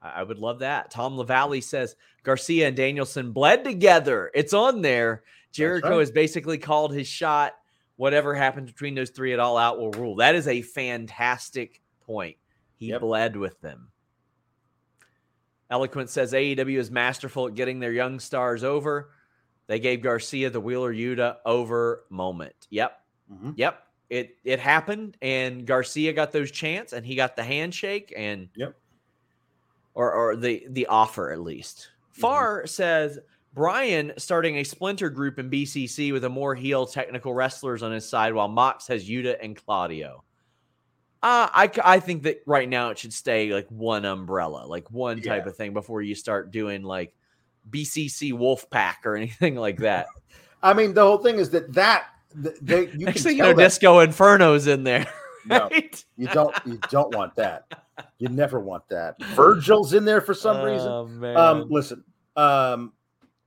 S1: I would love that. Tom LaValle says Garcia and Danielson bled together. It's on there. Jericho
S2: right.
S1: has basically called his shot. Whatever happens between those three at all out will rule. That is a fantastic point. He
S2: Yep.
S1: bled with them. Eloquent says AEW is masterful at getting their young stars over. They gave Garcia the Wheeler Yuta over moment. Yep.
S2: Mhm.
S1: Yep. It it happened and Garcia got those chants and he got the handshake and
S2: Yep.
S1: or or the the offer at least. Farr says Bryan starting a splinter group in BCC with a more heel technical wrestlers on his side while Mox has Yuta and Claudio. Uh, I, I think that right now it should stay like one umbrella, like one type of thing before you start doing like BCC Wolfpack or anything like that.
S2: I mean, the whole thing is that that they you
S1: Next
S2: can
S1: thing you Disco Inferno's in there.
S2: No.
S1: right?
S2: You don't you don't want that. You never want that. Virgil's in there for some reason.
S1: Oh, man.
S2: Um, listen, um,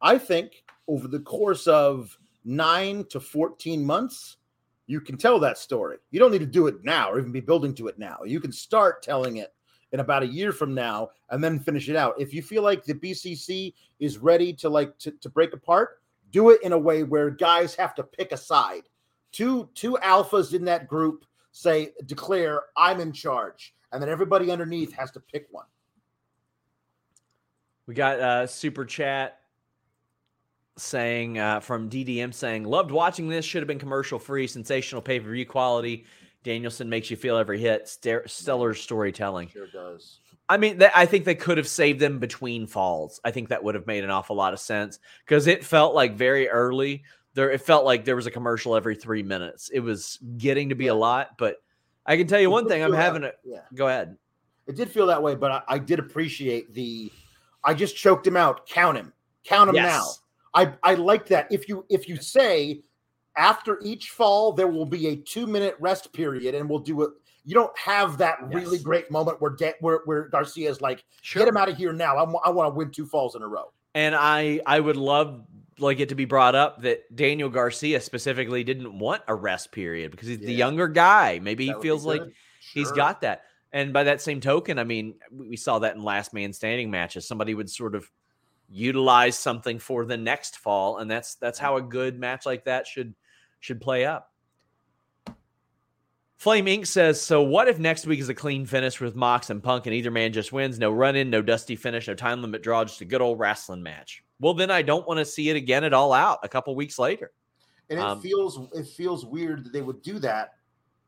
S2: I think over the course of nine to 14 months, you can tell that story. You don't need to do it now or even be building to it now. You can start telling it in about a year from now and then finish it out. If you feel like the BCC is ready to like to, to break apart, do it in a way where guys have to pick a side. Two two alphas in that group say declare I'm in charge, and then everybody underneath has to pick one.
S1: We got a super chat saying uh, from DDM saying, Loved watching this. Should have been commercial free. Sensational pay per view quality. Danielson makes you feel every hit. Stellar storytelling.
S2: Sure does.
S1: I mean, th- I think they could have saved them between falls. I think that would have made an awful lot of sense because it felt like very early. There, it felt like there was a commercial every three minutes. It was getting to be a lot, but I can tell you
S2: It
S1: one thing: I'm having a.
S2: yeah.
S1: Go ahead.
S2: It did feel that way, but I, I did appreciate the. I just choked him out. Count him. Count him now.
S1: Yes.
S2: I I like that. If you if you say after each fall there will be a two minute rest period, and we'll do it. You don't have that really great moment where Da- where where Garcia is like,
S1: Sure.
S2: get him out of here now. I want to win two falls in a row.
S1: And I I would love like it to be brought up that Daniel Garcia specifically didn't want a rest period because he's the younger guy. Maybe he
S2: That be
S1: feels like
S2: good.
S1: he's
S2: Sure.
S1: got that. And by that same token, I mean we we saw that in last man standing matches. Somebody would sort of utilize something for the next fall, and that's that's how a good match like that should should play up. Flame Inc. says, so what if next week is a clean finish with Mox and Punk and either man just wins? No run in, no dusty finish, no time limit draw, just a good old wrestling match. Well, then I don't want to see it again at all out a couple weeks later.
S2: and it
S1: Um,
S2: feels it feels weird that they would do that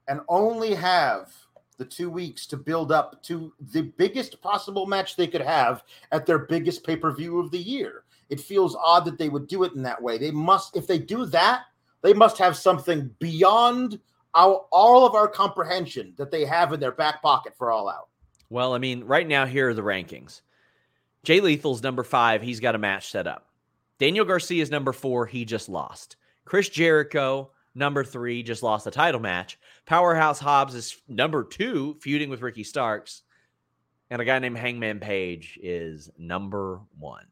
S2: and only have the two weeks to build up to the biggest possible match they could have at their biggest pay-per-view of the year it feels odd that they would do it in that way they must if they do that they must have something beyond our, all of our comprehension that they have in their back pocket for all out
S1: Well, I mean, right now, here are the rankings. Jay Lethal's number five. He's got a match set up. Daniel Garcia's number four. He just lost. Chris Jericho, number three, just lost a title match. Powerhouse Hobbs is number two, feuding with Ricky Starks. And a guy named Hangman Page is number one.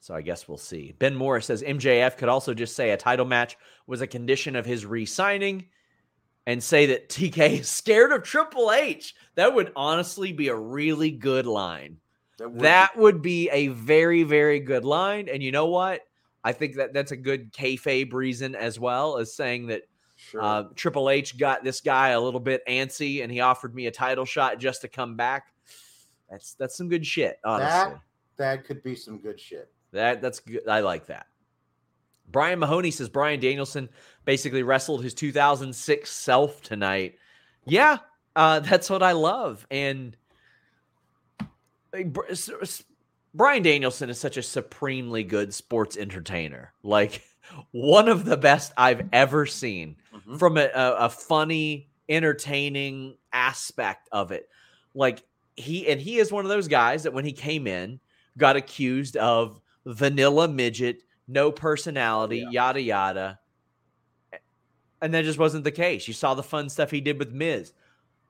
S1: So I guess we'll see. Ben Morris says MJF could also just say a title match was a condition of his re signing and say that TK is scared of Triple H. That would honestly be a really good line.
S2: would
S1: That would be a very, very good line. And you know what? I think that that's a good kayfabe reason as well as saying that
S2: sure
S1: uh, Triple H got this guy a little bit antsy and he offered me a title shot just to come back. That's that's some good shit, honestly.
S2: that that could be some good shit
S1: That that's good. I like that. Brian Mahoney says Bryan Danielson basically wrestled his 2006 self tonight. Yeah, Uh, that's what I love. And Bryan Danielson is such a supremely good sports entertainer. Like one of the best I've ever seen mm-hmm. from a, a, funny, entertaining aspect of it. Like he and he is one of those guys that when he came in got accused of vanilla midget, no personality, yeah. yada yada. And that just wasn't the case. You saw the fun stuff he did with Miz.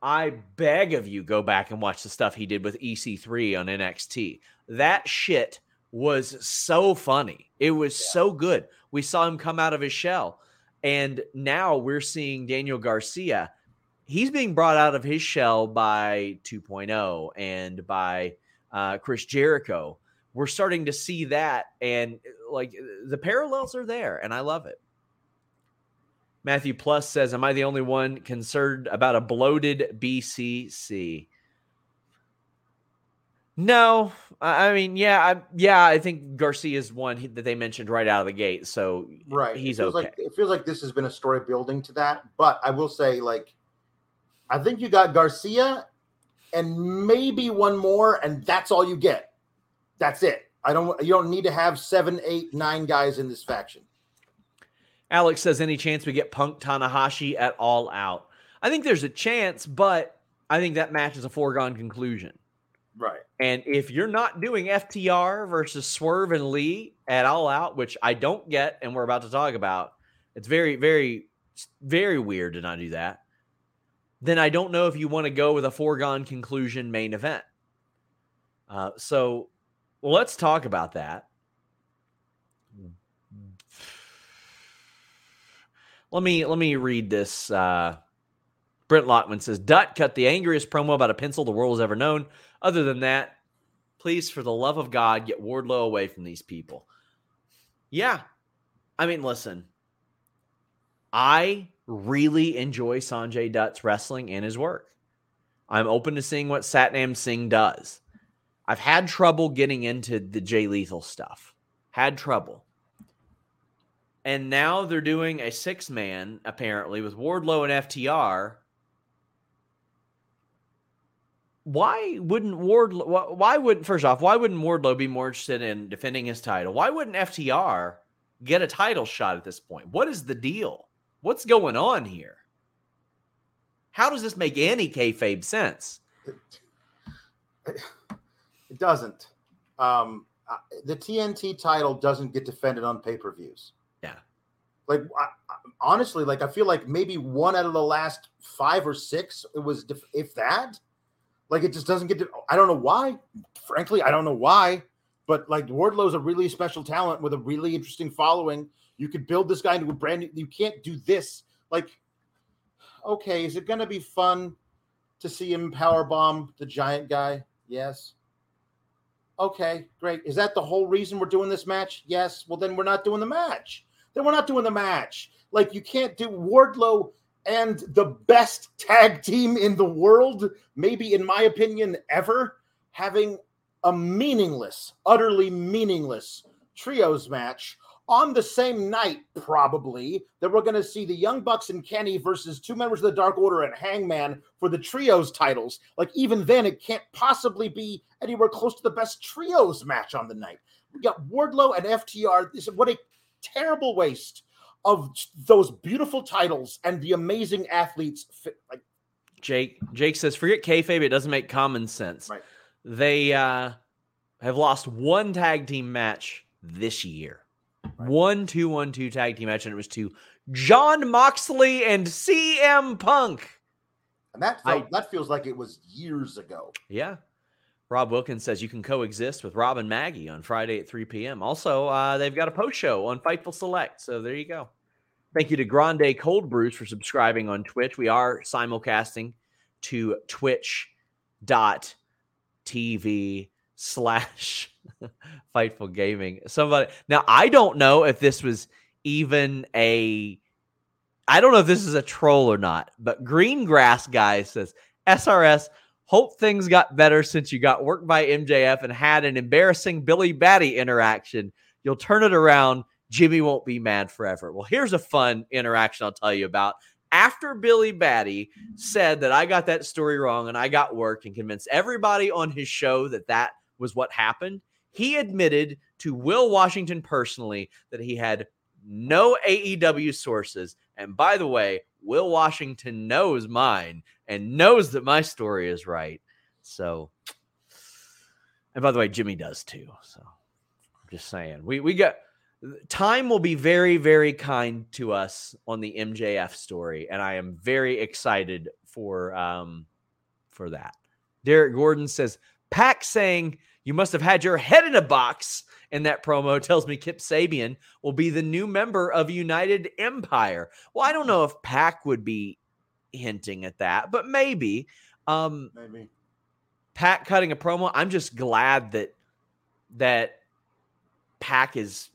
S1: I beg of you, go back and watch the stuff he did with EC3 on NXT. That shit was so funny. It was yeah. so good. We saw him come out of his shell. And now we're seeing Daniel Garcia. He's being brought out of his shell by 2.0 and by uh, Chris Jericho. We're starting to see that. And like the parallels are there. And I love it. Matthew Plus says, Am I the only one concerned about a bloated BCC? No, I mean, yeah, I, yeah, I think Garcia is one that they mentioned right out of the gate, so
S2: right,
S1: he's
S2: it feels
S1: okay.
S2: Like, it feels like this has been a story building to that, but I will say, like, I think you got Garcia and maybe one more, and that's all you get. That's it. I don't. You don't need to have seven, eight, nine guys in this faction.
S1: Alex says, any chance we get Punk Tanahashi at all out? I think there's a chance, but I think that match is a foregone conclusion.
S2: Right.
S1: And if you're not doing FTR versus Swerve and Lee at all out, which I don't get, and we're about to talk about, it's very, very, very weird to not do that. Then I don't know if you want to go with a foregone conclusion main event. Uh, so let's talk about that. Let me let me read this. Uh, Brent Lockman says, "Dutt cut the angriest promo about a pencil the world has ever known. Other than that, please, for the love of God, get Wardlow away from these people." Yeah, I mean, listen, I really enjoy Sanjay Dutt's wrestling and his work. I'm open to seeing what Satnam Singh does. I've had trouble getting into the Jay Lethal stuff. Had trouble. And now they're doing a six man, apparently, with Wardlow and FTR. Why wouldn't Wardlow, why wouldn't, first off, why wouldn't Wardlow be more interested in defending his title? Why wouldn't FTR get a title shot at this point? What is the deal? What's going on here? How does this make any kayfabe sense?
S2: It, it doesn't. Um, the TNT title doesn't get defended on pay per views. Yeah. Like I, honestly, like I feel like maybe one out of the last five or six, it was if that. Like it just doesn't get to. I don't know why. Frankly, I don't know why. But like Wardlow's a really special talent with a really interesting following. You could build this guy into a brand new. You can't do this. Like, okay, is it going to be fun to see him power bomb the giant guy? Yes. Okay, great. Is that the whole reason we're doing this match? Yes. Well, then we're not doing the match then we're not doing the match. Like you can't do Wardlow and the best tag team in the world, maybe in my opinion, ever, having a meaningless, utterly meaningless trios match on the same night, probably, that we're going to see the Young Bucks and Kenny versus two members of the Dark Order and Hangman for the trios titles. Like, even then, it can't possibly be anywhere close to the best trios match on the night. We got Wardlow and FTR. This, what a terrible waste of those beautiful titles and the amazing athletes. Fit, like
S1: Jake, Jake says, forget kayfabe. It doesn't make common sense.
S2: Right.
S1: They uh, have lost one tag team match this year. Right. One two one two tag team match, and it was to John Moxley and CM Punk.
S2: And that felt, I, that feels like it was years ago.
S1: Yeah. Rob Wilkins says you can coexist with Rob and Maggie on Friday at 3 p.m. Also, uh, they've got a post show on Fightful Select. So there you go. Thank you to Grande Cold Brews for subscribing on Twitch. We are simulcasting to twitch.tv slash Fightful Gaming. Somebody now, I don't know if this was even a I don't know if this is a troll or not, but Green Grass Guy says SRS Hope things got better since you got worked by MJF and had an embarrassing Billy Batty interaction. You'll turn it around. Jimmy won't be mad forever. Well, here's a fun interaction I'll tell you about. after Billy Batty said that I got that story wrong and I got work and convinced everybody on his show that that was what happened, he admitted to Will Washington personally that he had no AEW sources. And by the way, Will Washington knows mine and knows that my story is right. So, and by the way, Jimmy does too. So, I'm just saying, we we got time will be very very kind to us on the MJF story, and I am very excited for um for that. Derek Gordon says, "Pac saying you must have had your head in a box." And that promo, tells me Kip Sabian will be the new member of United Empire. Well, I don't know if Pac would be hinting at that, but maybe. Um,
S2: Maybe.
S1: Pac cutting a promo. I'm just glad that that Pac is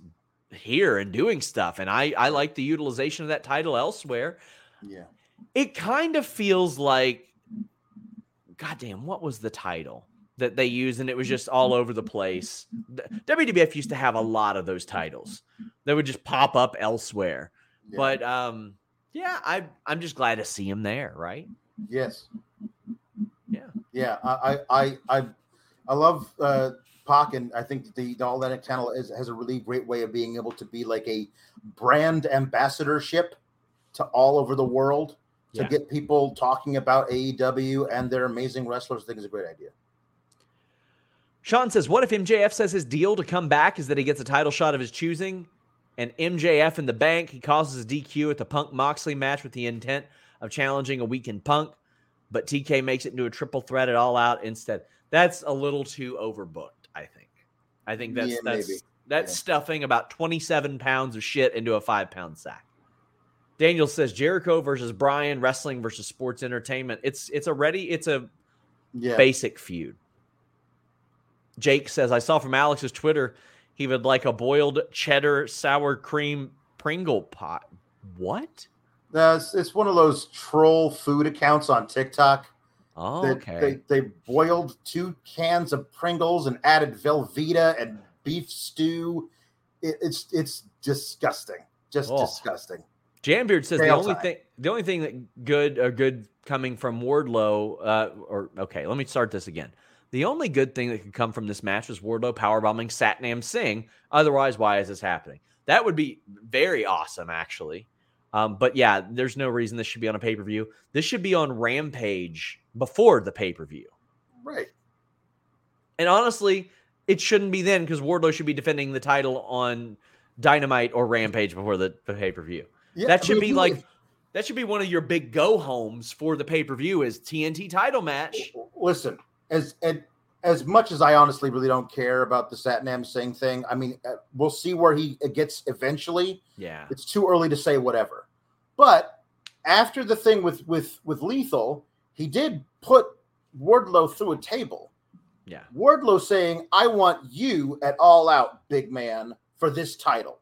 S1: here and doing stuff, and I I like the utilization of that title elsewhere.
S2: Yeah.
S1: It kind of feels like, goddamn, what was the title that they used, and it was just all over the place. WWF used to have a lot of those titles that would just pop up elsewhere,
S2: yeah.
S1: but um, yeah, I I'm just glad to see him there, right?
S2: yes.
S1: Yeah.
S2: Yeah. I I I, I love uh Pac and I think the, the All Atlantic channel is, has a really great way of being able to be like a brand ambassadorship to all over the world to
S1: Yeah.
S2: get people talking about AEW and their amazing wrestlers. I think is a great idea.
S1: Sean says, What if MJF says his deal to come back is that he gets a title shot of his choosing and MJF in the bank? He causes a DQ at the Punk Moxley match with the intent of challenging a weakened Punk, but TK makes it into a triple threat at All Out instead. That's a little too overbooked, I think. I think that's
S2: Yeah,
S1: that's
S2: maybe.
S1: that's
S2: Yeah.
S1: stuffing about 27 pounds of shit into a five pound sack. Daniel says Jericho versus Bryan, wrestling versus sports entertainment. It's it's a ready, it's a
S2: Yeah.
S1: basic feud. Jake says, I saw from Alex's Twitter he would like a boiled cheddar sour cream Pringle pot. What?
S2: Uh, it's, it's one of those troll food accounts on TikTok.
S1: Oh,
S2: that
S1: okay.
S2: They, they boiled two cans of Pringles and added Velveeta and beef stew. It, it's it's disgusting, just
S1: Oh.
S2: disgusting.
S1: Jambeard says the only
S2: time.
S1: thing the only thing that good or good coming from Wardlow, uh, or okay, let me start this again. The only good thing that could come from this match was Wardlow powerbombing Satnam Singh. Otherwise, why is this happening? That would be very awesome, actually. Um, but yeah, there's no reason this should be on a pay per view. This should be on Rampage before the pay per view.
S2: Right.
S1: And honestly, it shouldn't be then because Wardlow should be defending the title on Dynamite or Rampage before the, the pay per view.
S2: Yeah,
S1: that
S2: I
S1: should
S2: mean,
S1: be like that should be one of your big go homes for the pay per view is TNT title match.
S2: listen as and as much as I honestly really don't care about the Satnam Singh thing. I mean, uh, we'll see where he gets eventually.
S1: Yeah,
S2: It's too early to say whatever. But after the thing with with with Lethal, he did put Wardlow through a table.
S1: yeah,
S2: Wardlow saying, I want you at all out, big man, for this title.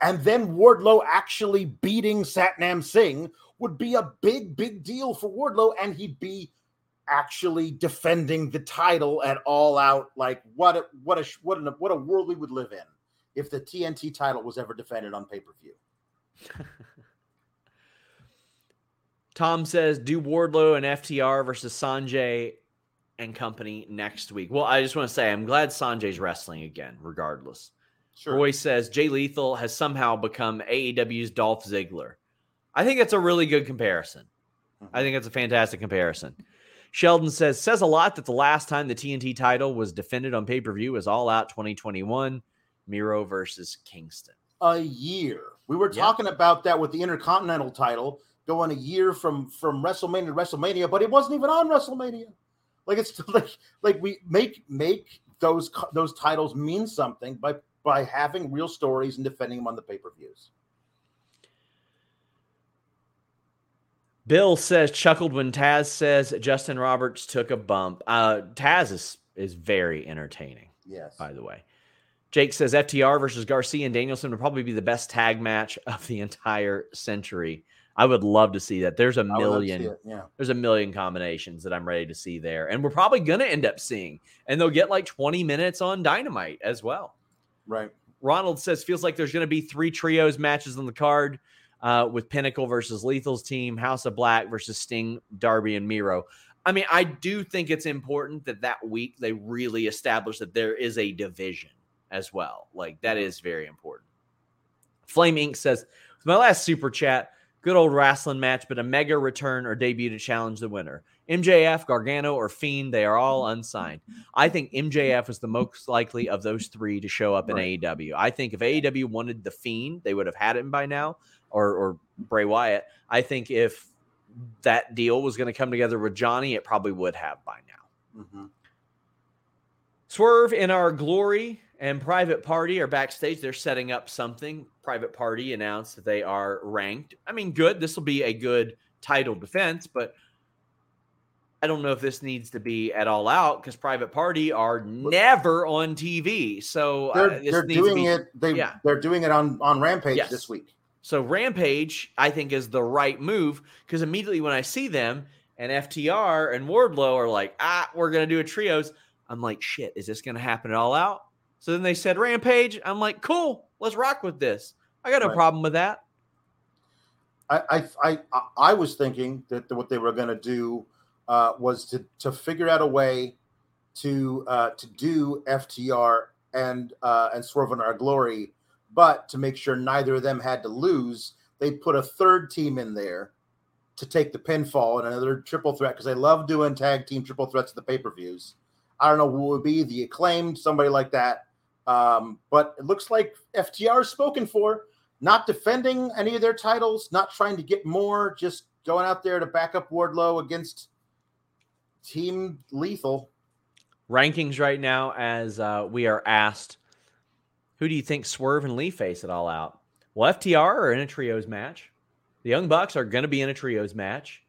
S2: And then Wardlow actually beating Satnam Singh would be a big, big deal for Wardlow, and he'd be actually defending the title at all out. Like what a what a what a what a world we would live in if the TNT title was ever defended on pay-per-view.
S1: Tom says do Wardlow and FTR versus Sanjay and company next week. Well, I just want to say I'm glad Sanjay's wrestling again, regardless. Roy says Jay Lethal has somehow become AEW's Dolph Ziggler. I think that's a really good comparison. Mm-hmm. I think that's a fantastic comparison. Sheldon says says a lot that the last time the TNT title was defended on pay per view was All Out 2021, Miro versus Kingston.
S2: a year. We were talking about that with the Intercontinental title going a year from from WrestleMania to WrestleMania, but it wasn't even on WrestleMania. Like it's like like we make make those those titles mean something by by having real stories and defending them on the pay per views.
S1: Bill says chuckled when Taz says Justin Roberts took a bump. Uh, Taz is is very entertaining.
S2: Yes.
S1: by the way. Jake says FTR versus Garcia and Danielson would probably be the best tag match of the entire century. I would love to see that. There's a
S2: I would love to see
S1: million,
S2: Yeah.
S1: there's a million combinations that I'm ready to see there, and we're probably gonna end up seeing, and they'll get like 20 minutes on Dynamite as well.
S2: Right.
S1: Ronald says feels like there's gonna be three trios matches on the card. Uh, with Pinnacle versus Lethal's team, House of Black versus Sting, Darby, and Miro. I mean, I do think it's important that that week they really establish that there is a division as well. Like that is very important. Flame Inc. says, my last super chat, good old wrestling match, but a mega return or debut to challenge the winner. MJF, Gargano, or Fiend, they are all unsigned. I think MJF was the most likely of those three to show up in right. AEW. I think if AEW wanted the Fiend, they would have had him by now, or, or Bray Wyatt. I think if that deal was going to come together with Johnny, it probably would have by now. Mm-hmm. Swerve in our glory and Private Party are backstage. They're setting up something. Private Party announced that they are ranked. I mean, good. This will be a good title defense, but I don't know if this needs to be at all out because Private Party are never on TV. So
S2: they're, uh, they're doing be, it. They yeah. they're doing it on on Rampage yes. this week.
S1: So Rampage, I think, is the right move because immediately when I see them and FTR and Wardlow are like, ah, we're gonna do a trios. I'm like, shit, is this gonna happen at all out? So then they said Rampage. I'm like, cool, let's rock with this. I got no right. problem with that.
S2: I, I I I was thinking that what they were gonna do uh, was to to figure out a way to uh, to do FTR and uh, and Swerve in Our Glory but to make sure neither of them had to lose, they put a third team in there to take the pinfall and another triple threat because they love doing tag team triple threats at the pay per views. I don't know who would be the acclaimed, somebody like that. Um, but it looks like FTR is spoken for, not defending any of their titles, not trying to get more, just going out there to back up Wardlow against Team Lethal.
S1: Rankings right now, as uh, we are asked who do you think Swerve and Lee face it all out? Well, FTR are in a trios match. The Young Bucks are going to be in a trios match.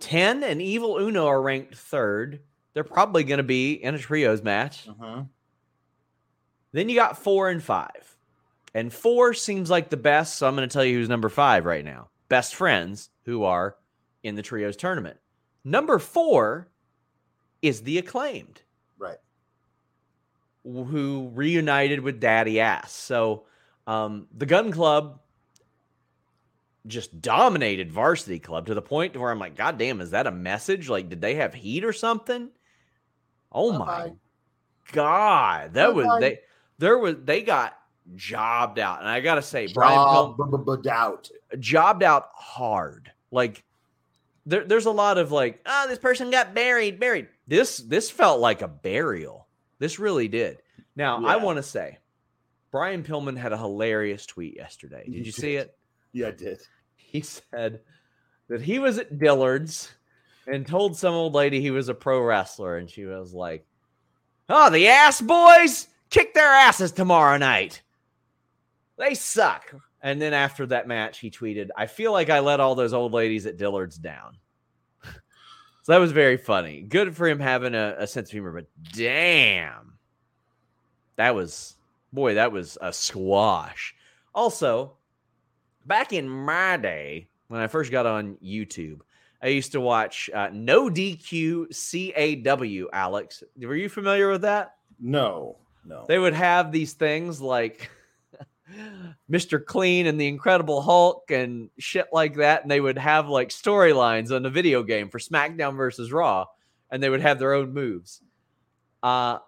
S1: 10 and Evil Uno are ranked third. They're probably going to be in a trios match. Uh-huh. Then you got four and five. And four seems like the best. So I'm going to tell you who's number five right now. Best friends who are in the trios tournament. Number four is the acclaimed who reunited with Daddy Ass. So um, the Gunn Club just dominated Varsity Club to the point where I'm like, God damn, is that a message? Like, did they have heat or something? Oh Bye-bye. my God, that Bye-bye. was they. There was they got jobbed out, and I gotta say, Brian
S2: jobbed out,
S1: jobbed out hard. Like there, there's a lot of like, oh, this person got buried, buried. This this felt like a burial. This really did. Now, yeah. I want to say, Brian Pillman had a hilarious tweet yesterday. Did you, you see it?
S2: Yeah, I did.
S1: He said that he was at Dillard's and told some old lady he was a pro wrestler, and she was like, "Oh, the ass boys kick their asses tomorrow night. They suck." And then after that match, he tweeted, "I feel like I let all those old ladies at Dillard's down." So that was very funny. Good for him having a, a sense of humor, but damn, that was boy, that was a squash. Also, back in my day when I first got on YouTube, I used to watch uh, No DQ CAW. Alex, were you familiar with that?
S2: No, no.
S1: They would have these things like Mr. Clean and the Incredible Hulk and shit like that. And they would have like storylines on the video game for SmackDown versus Raw, and they would have their own moves. Uh,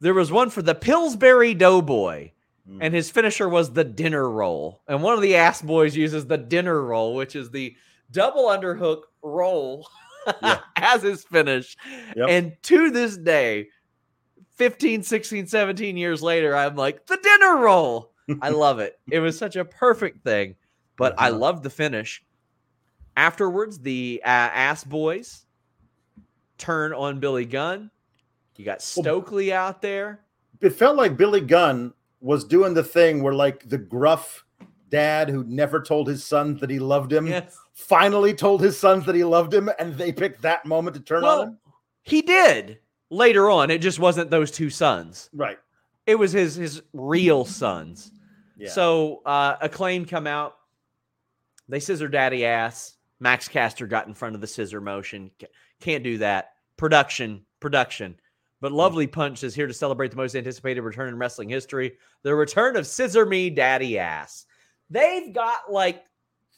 S1: there was one for the Pillsbury Doughboy, mm. and his finisher was the dinner roll. And one of the ass boys uses the dinner roll, which is the double underhook roll yeah. as his finish. Yep. And to this day, 15, 16, 17 years later, I'm like, the dinner roll. I love it. It was such a perfect thing, but I uh-huh. love the finish. Afterwards, the uh, ass boys turn on Billy Gunn. You got Stokely out there.
S2: It felt like Billy Gunn was doing the thing where, like, the gruff dad who never told his sons that he loved him yes. finally told his sons that he loved him, and they picked that moment to turn well, on him.
S1: He did later on. It just wasn't those two sons.
S2: Right.
S1: It was his his real sons. Yeah. So uh, acclaim come out. They scissor daddy ass. Max Caster got in front of the scissor motion. Can't do that. Production, production. But Lovely Punch is here to celebrate the most anticipated return in wrestling history the return of Scissor Me Daddy Ass. They've got like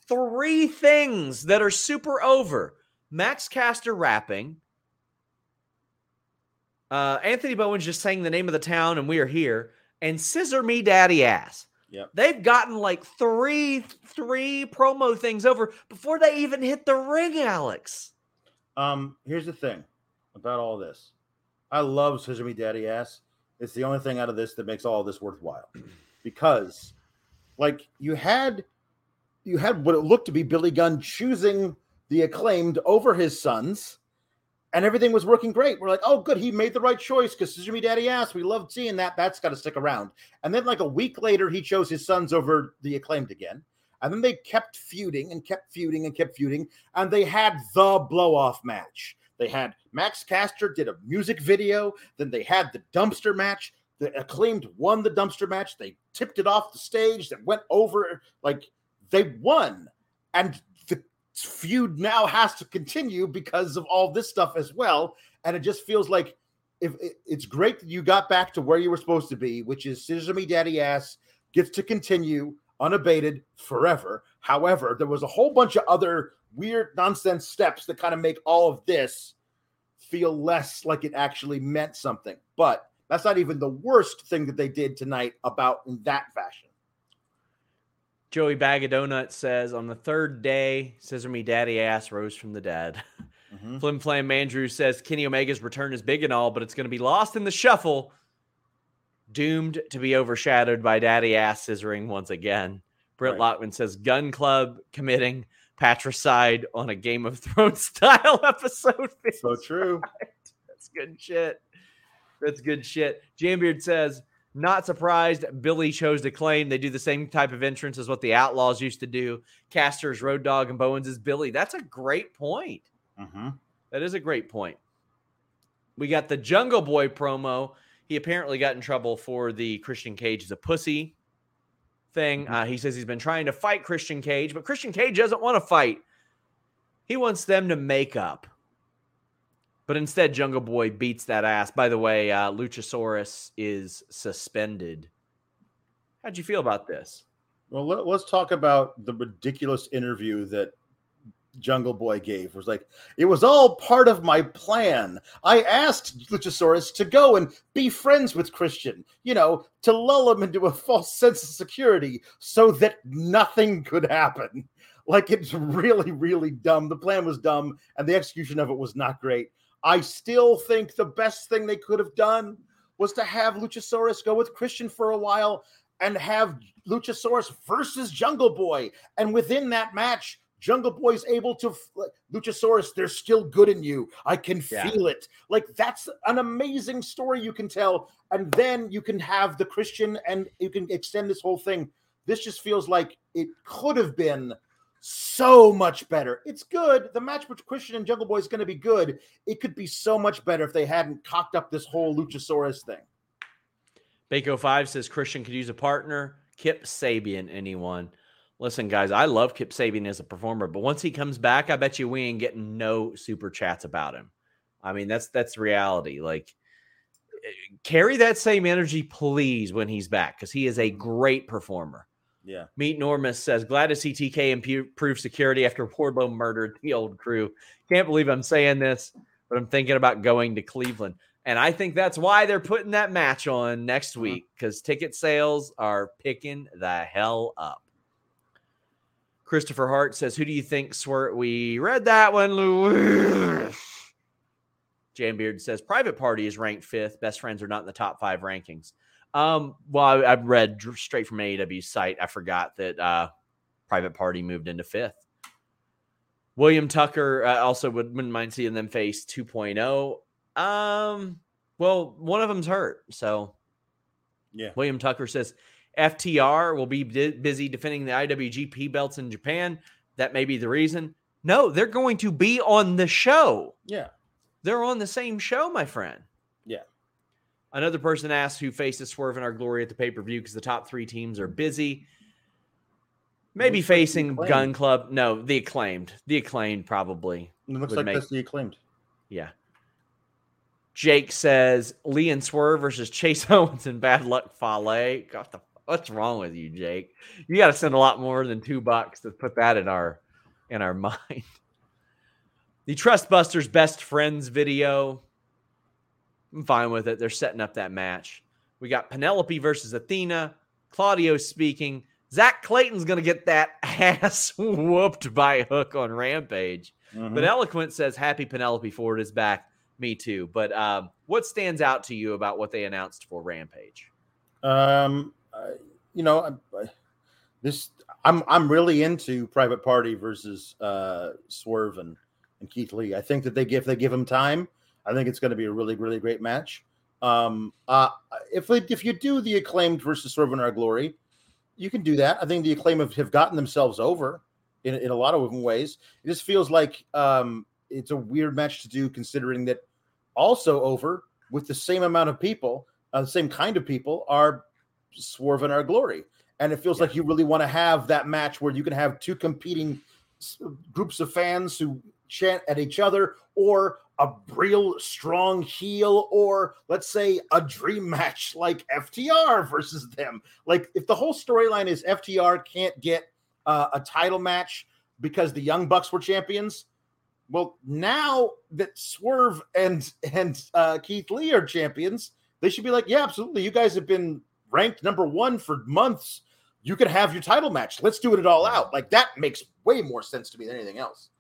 S1: three things that are super over. Max Caster rapping. Uh, Anthony Bowens just saying the name of the town and we are here. And Scissor Me Daddy Ass.
S2: Yep.
S1: They've gotten like three three promo things over before they even hit the ring, Alex.
S2: Um, here's the thing about all this. I love Scissor Me Daddy Ass. It's the only thing out of this that makes all this worthwhile. Because like you had you had what it looked to be Billy Gunn choosing the acclaimed over his sons, and everything was working great. We're like, oh, good, he made the right choice because Me Daddy Ass. We loved seeing that. That's got to stick around. And then, like a week later, he chose his sons over the acclaimed again. And then they kept feuding and kept feuding and kept feuding, and they had the blow off match. They had Max Caster did a music video, then they had the dumpster match. The acclaimed won the dumpster match. They tipped it off the stage that went over like they won. And feud now has to continue because of all this stuff as well. And it just feels like if it, it's great that you got back to where you were supposed to be, which is Scissor Me Daddy Ass gets to continue unabated forever. However, there was a whole bunch of other weird nonsense steps that kind of make all of this feel less like it actually meant something. But that's not even the worst thing that they did tonight about in that fashion.
S1: Joey Bag of Donuts says on the third day, Scissor Me Daddy Ass rose from the dead.
S2: Mhm.
S1: Flim Flam Andrew says Kenny Omega's return is big and all, but it's going to be lost in the shuffle. Doomed to be overshadowed by Daddy Ass scissoring once again. Britt
S2: Right.
S1: Lockman says Gunn Club committing patricide on a Game of Thrones style episode.
S2: So true.
S1: That's good shit. That's good shit. Jambeard says, not surprised Billy chose to claim they do the same type of entrance as what the Outlaws used to do. Caster's Road Dog and Bowens is Billy. That's a great point.
S2: hmm
S1: That is a great point. We got the Jungle Boy promo. He apparently got in trouble for the Christian Cage is a pussy thing. Uh, he says he's been trying to fight Christian Cage, but Christian Cage doesn't want to fight. He wants them to make up. But instead, Jungle Boy beats that ass. By the way, uh, Luchasaurus is suspended. How'd you feel about this?
S2: Well, let, us talk about the ridiculous interview that Jungle Boy gave. It was like it was all part of my plan. I asked Luchasaurus to go and be friends with Christian, you know, to lull him into a false sense of security so that nothing could happen. Like it's really, really dumb. The plan was dumb, and the execution of it was not great. I still think the best thing they could have done was to have Luchasaurus go with Christian for a while and have Luchasaurus versus Jungle Boy. And within that match, Jungle Boy's able to like, Luchasaurus, they're still good in you. I can
S1: Yeah.
S2: feel it. Like that's an amazing story you can tell. And then you can have the Christian and you can extend this whole thing. This just feels like it could have been so much better. It's good. The match with Christian and Jungle Boy is going to be good. It could be so much better if they hadn't cocked up this whole Luchasaurus thing.
S1: Bako Five says Christian could use a partner. Kip Sabian, anyone? Listen, guys, I love Kip Sabian as a performer, but once he comes back, I bet you we ain't getting no super chats about him. I mean, that's that's reality. Like, eh, carry that same energy, please, when he's back, because he is a great performer.
S2: Yeah.
S1: Meet Normus says, glad to see TK improve security after Wardlow murdered the old crew. Can't believe I'm saying this, but I'm thinking about going to Cleveland. And I think that's why they're putting that match on next uh-huh. week because ticket sales are picking the hell up. Christopher Hart says, Who do you think Swerve? We read that one, Louis. Jambeard says, Private Party is ranked fifth. Best friends are not in the top five rankings. Um, well, I, read straight from AEW's site. I forgot that uh, Private Party moved into fifth. William Tucker uh, also would, wouldn't mind seeing them face 2.0. Um, well, one of them's hurt. So
S2: Yeah.
S1: William Tucker says FTR will be di- busy defending the IWGP belts in Japan. That may be the reason. No, they're going to be on the show.
S2: Yeah.
S1: They're on the same show, my friend. Another person asked who faces Swerve in our glory at the pay per view because the top three teams are busy. Maybe
S2: Looks
S1: facing
S2: Acclaimed.
S1: Gunn Club. No, the acclaimed. The acclaimed probably.
S2: It looks like
S1: make-
S2: that's the acclaimed.
S1: Yeah. Jake says Lee and Swerve versus Chase Owens and Bad Luck Fale. Got the What's wrong with you, Jake? You got to send a lot more than two bucks to put that in our in our mind. The Trustbusters best friends video. I'm fine with it. They're setting up that match. We got Penelope versus Athena. Claudio speaking. Zack Clayton's going to get that ass whooped by Hook on Rampage. Mm-hmm. But Eloquent says, Happy Penelope Ford is back. Me too. But um, what stands out to you about what they announced for Rampage?
S2: Um, uh, you know, I, this I'm I'm really into Private Party versus uh, Swerve and, and Keith Lee. I think that they give they give him time. I think it's going to be a really really great match. Um, uh, if if you do the acclaimed versus Swerve in Our Glory, you can do that. I think the acclaim have, have gotten themselves over in, in a lot of ways. It just feels like um, it's a weird match to do, considering that also over with the same amount of people, uh, the same kind of people are Swerve and Our Glory. And it feels yeah. like you really want to have that match where you can have two competing groups of fans who chant at each other or a real strong heel or let's say a dream match like FTR versus them. Like if the whole storyline is FTR can't get uh, a title match because the Young Bucks were champions, well now that Swerve and and uh, Keith Lee are champions, they should be like, yeah, absolutely. You guys have been ranked number 1 for months. You could have your title match. Let's do it all out. Like that makes way more sense to me than anything else.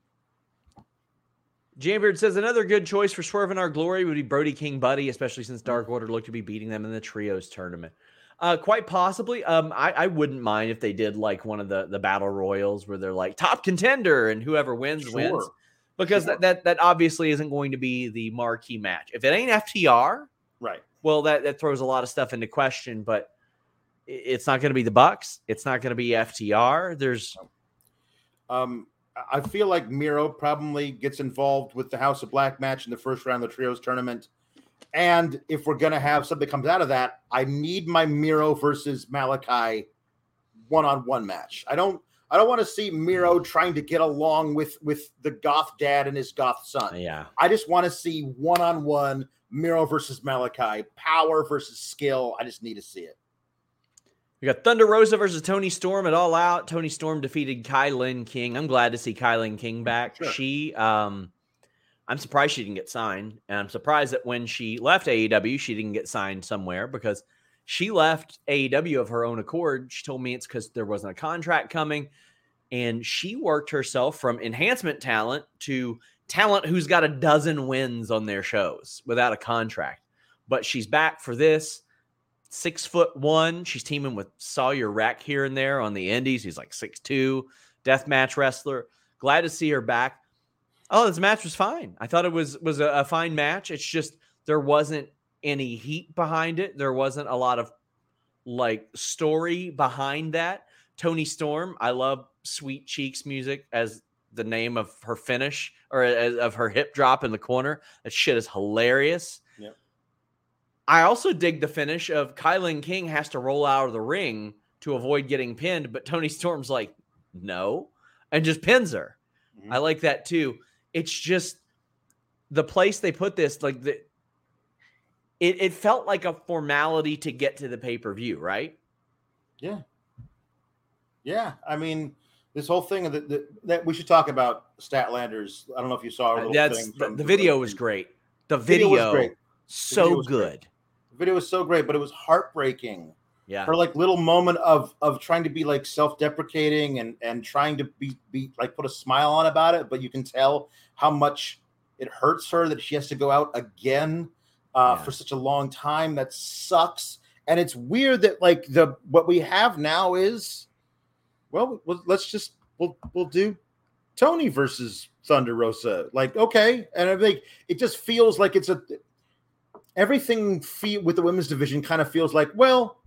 S1: Jambeard says another good choice for Swerve in Our Glory would be Brody King Buddy, especially since Dark Order looked to be beating them in the trios tournament. Uh, quite possibly. Um, I, I wouldn't mind if they did like one of the the battle royals where they're like top contender and whoever wins sure. wins, because sure. that, that that obviously isn't going to be the marquee match. If it ain't FTR,
S2: right?
S1: Well, that that throws a lot of stuff into question. But it's not going to be the Bucks. It's not going to be FTR. There's
S2: um I feel like Miro probably gets involved with the House of Black match in the first round of the trios tournament. And if we're gonna have something comes out of that, I need my Miro versus Malachi one-on-one match. I don't I don't want to see Miro trying to get along with with the goth dad and his goth son.
S1: Yeah.
S2: I just want to see one-on-one Miro versus Malachi, power versus skill. I just need to see it.
S1: We got Thunder Rosa versus Toni Storm at All Out. Toni Storm defeated KiLynn King. I'm glad to see KiLynn King back. Sure. She, um, I'm surprised she didn't get signed, and I'm surprised that when she left AEW, she didn't get signed somewhere because she left AEW of her own accord. She told me it's because there wasn't a contract coming, and she worked herself from enhancement talent to talent who's got a dozen wins on their shows without a contract. But she's back for this six foot one. She's teaming with Sawyer Wreck here and there on the Indies. He's like six two, death match wrestler. Glad to see her back. Oh, this match was fine. I thought it was was a, a fine match. It's just there wasn't any heat behind it. There wasn't a lot of like story behind that. Toni Storm, I love Sweet Cheeks music as the name of her finish or as, of her hip drop in the corner. That shit is hilarious. I also dig the finish of KiLynn King has to roll out of the ring to avoid getting pinned, but Toni Storm's like, no, and just pins her. Mm-hmm. I like that too. It's just the place they put this, like the it, it felt like a formality to get to the pay-per-view, right?
S2: Yeah. Yeah. I mean, this whole thing that, that, that we should talk about Statlanders. I don't know if you saw
S1: uh, That's, the, the, video was great. The video, video was great. So video good. Great.
S2: The video was so great, but it was heartbreaking.
S1: Yeah.
S2: Her like little moment of of trying to be like self-deprecating and and trying to be be like put a smile on about it, but you can tell how much it hurts her that she has to go out again uh, yeah. for such a long time. That sucks. And it's weird that like the what we have now is, well, let's just we'll we'll do Toni versus Thunder Rosa. Like okay, and I think it just feels like it's a everything feel with the women's division kind of feels like, well,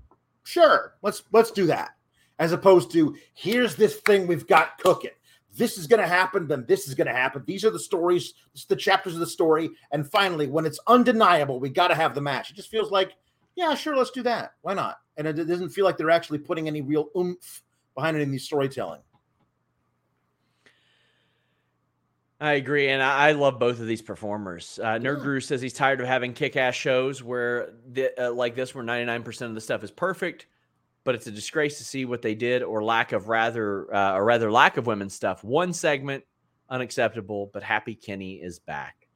S2: sure, let's let's do that. As opposed to here's this thing we've got cooking. This is going to happen, then this is going to happen. These are the stories, the chapters of the story, and finally, when it's undeniable, we got to have the match. It just feels like, yeah, sure, let's do that. Why not? And it, it doesn't feel like they're actually putting any real oomph behind it in these storytelling.
S1: I agree, and I, love both of these performers. Uh, Nerd Guru says he's tired of having kick-ass shows where, the, uh, like this, where ninety nine percent of the stuff is perfect. but it's a disgrace to see what they did or lack of rather uh, or rather lack of women's stuff. One segment unacceptable, but Happy Kenny is back.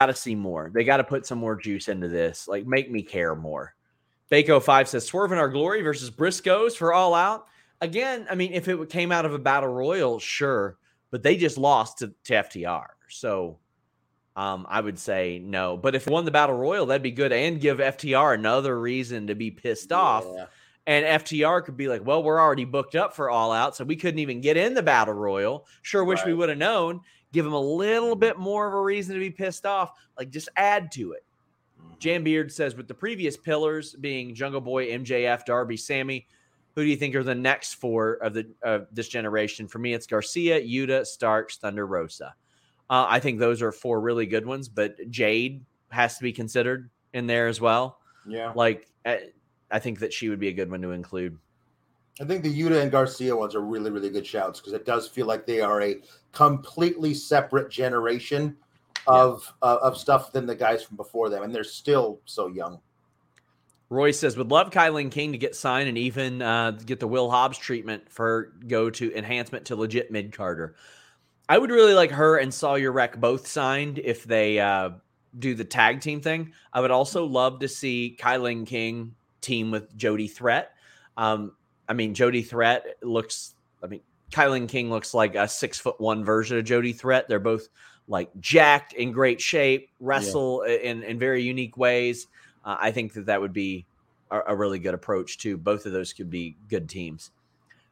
S1: Got to see more. They got to put some more juice into this. Like make me care more. Bako five says Swerve in our glory versus Briscoes for all out. Again, I mean, if it came out of a battle royal, sure, but they just lost to, to FTR. So um, I would say no. But if they won the battle royal, that'd be good and give FTR another reason to be pissed off. And FTR could be like, well, we're already booked up for all out, so we couldn't even get in the battle royal. Sure, wish we would have known. Give them a little bit more of a reason to be pissed off. Like just add to it. Jambeard says, with the previous pillars being Jungle Boy, MJF, Darby, Sammy, who do you think are the next four of the of this generation? For me, it's Garcia, Yuta, Starks, Thunder Rosa. Uh, I think those are four really good ones, but Jade has to be considered in there as well.
S2: Yeah.
S1: Like, uh, I think that she would be a good one to include.
S2: I think the Yuta and Garcia ones are really, really good shouts because it does feel like they are a completely separate generation of uh, of stuff than the guys from before them, and they're still so young.
S1: Roy says, would love KiLynn King to get signed and even uh, get the Will Hobbs treatment for go to enhancement to legit mid carder. I would really like her and Sawyer Wreck both signed if they uh, do the tag team thing. I would also love to see KiLynn King team with Jody Threat. Um, I mean, Jody Threat looks, I mean, KiLynn King looks like a six foot one version of Jody Threat. They're both like jacked in great shape, wrestle in, in very unique ways. Uh, I think that that would be a, a really good approach too. Both of those could be good teams.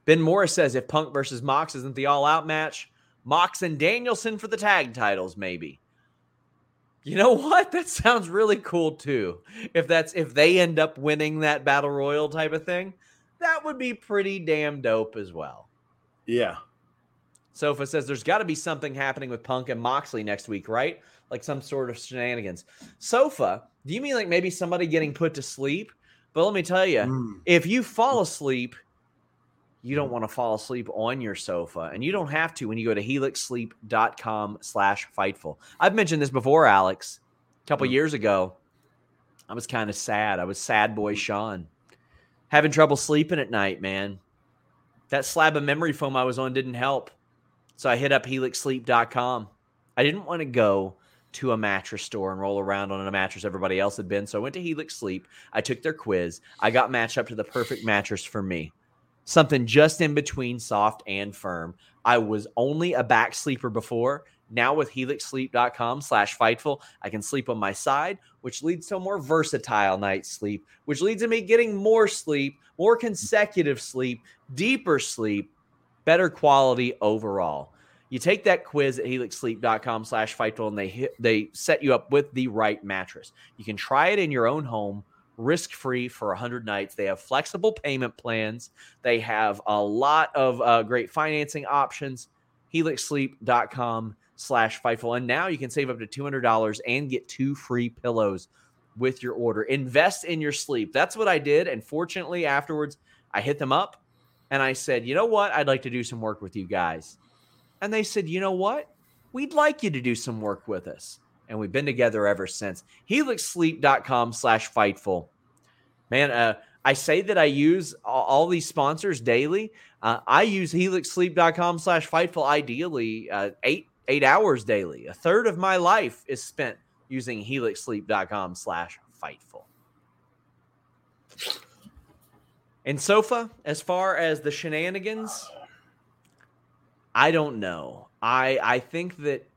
S1: Ben Morris says if Punk versus Mox isn't the all out match, Mox and Danielson for the tag titles, maybe. You know what? That sounds really cool too. If that's if they end up winning that battle royal type of thing, that would be pretty damn dope as well.
S2: Yeah.
S1: Sofa says there's got to be something happening with Punk and Moxley next week, right? Like some sort of shenanigans. Sofa, do you mean like maybe somebody getting put to sleep? But let me tell you,
S2: Mm.
S1: if you fall asleep, you don't want to fall asleep on your sofa, and you don't have to when you go to helixsleep.com slash fightful. I've mentioned this before, Alex. A couple
S2: Mm.
S1: years ago, I was kind of sad. I was sad boy Sean. Having trouble sleeping at night, man. That slab of memory foam I was on didn't help. So I hit up helixsleep.com. I didn't want to go to a mattress store and roll around on a mattress everybody else had been. So I went to Helix Sleep. I took their quiz. I got matched up to the perfect mattress for me. Something just in between soft and firm. I was only a back sleeper before. Now with helixsleep.com slash fightful, I can sleep on my side, which leads to a more versatile night's sleep, which leads to me getting more sleep, more consecutive sleep, deeper sleep, better quality overall. You take that quiz at helixsleep.com slash fightful and they hit, they set you up with the right mattress. You can try it in your own home, risk free for 100 nights. They have flexible payment plans. They have a lot of uh, great financing options. helixsleep.com slash fightful. And now you can save up to $200 and get two free pillows with your order. Invest in your sleep. That's what I did. And fortunately, afterwards, I hit them up and I said, you know what? I'd like to do some work with you guys. And they said, you know what? We'd like you to do some work with us. And we've been together ever since. HelixSleep.com slash Fightful. Man, uh, I say that I use all, these sponsors daily. Uh, I use HelixSleep.com slash Fightful ideally uh, eight eight hours daily. A third of my life is spent using HelixSleep.com slash Fightful. And Sofa, as far as the shenanigans, I don't know. I I think that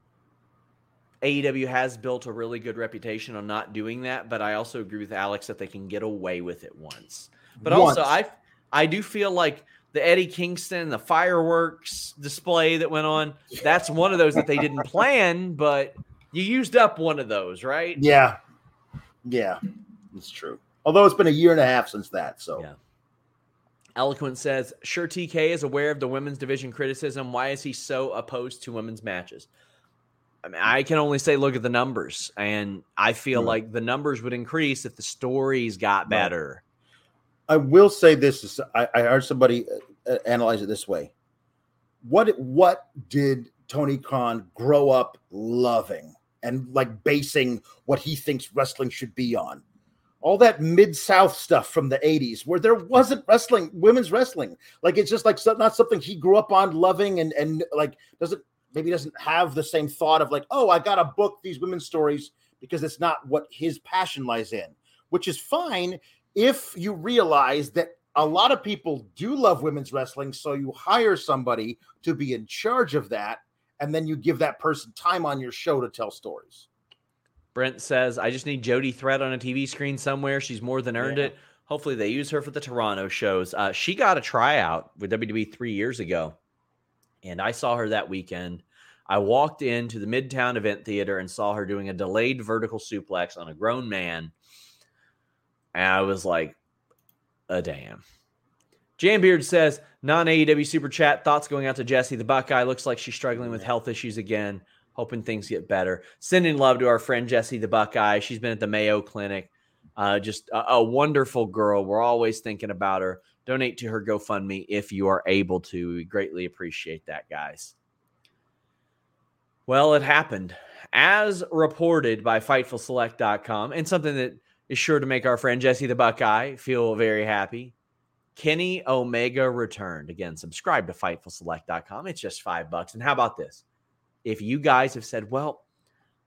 S1: AEW has built a really good reputation on not doing that, but I also agree with Alex that they can get away with it once. But also, I I do feel like the Eddie Kingston, the fireworks display that went on, that's one of those that they didn't plan, but you used up one of those, right?
S2: Yeah. Yeah. It's true. Although it's been a year and a half since that. So
S1: Yeah. Eloquent says, sure, TK is aware of the women's division criticism. Why is he so opposed to women's matches? I mean, I can only say look at the numbers, and I feel
S2: Hmm.
S1: like the numbers would increase if the stories got better.
S2: I will say this: is I, I heard somebody uh, uh, analyze it this way. What what did Tony Khan grow up loving and like basing what he thinks wrestling should be on? All that mid South stuff from the 80s where there wasn't wrestling, women's wrestling. Like it's just like so, not something he grew up on loving and and like doesn't maybe doesn't have the same thought of like, oh, I gotta book these women's stories because it's not what his passion lies in, which is fine if you realize that a lot of people do love women's wrestling. So you hire somebody to be in charge of that, and then you give that person time on your show to tell stories.
S1: Brent says, I just need Jody Threat on a TV screen somewhere. She's more than earned
S2: Yeah.
S1: it. Hopefully, they use her for the Toronto shows. Uh, she got a tryout with WWE three years ago, and I saw her that weekend. I walked into the Midtown Event Theater and saw her doing a delayed vertical suplex on a grown man. And I was like, a damn. Jambeard says, non AEW super chat thoughts going out to Jesse the Buckeye. Looks like she's struggling with health issues again. Hoping things get better. Sending love to our friend Jesse the Buckeye. She's been at the Mayo Clinic. Uh, just a, a wonderful girl. We're always thinking about her. Donate to her GoFundMe if you are able to. We greatly appreciate that, guys. Well, it happened. As reported by FightfulSelect.com, and something that is sure to make our friend Jesse the Buckeye feel very happy. Kenny Omega returned. Again, subscribe to FightfulSelect.com. It's just five bucks. And how about this? If you guys have said, well,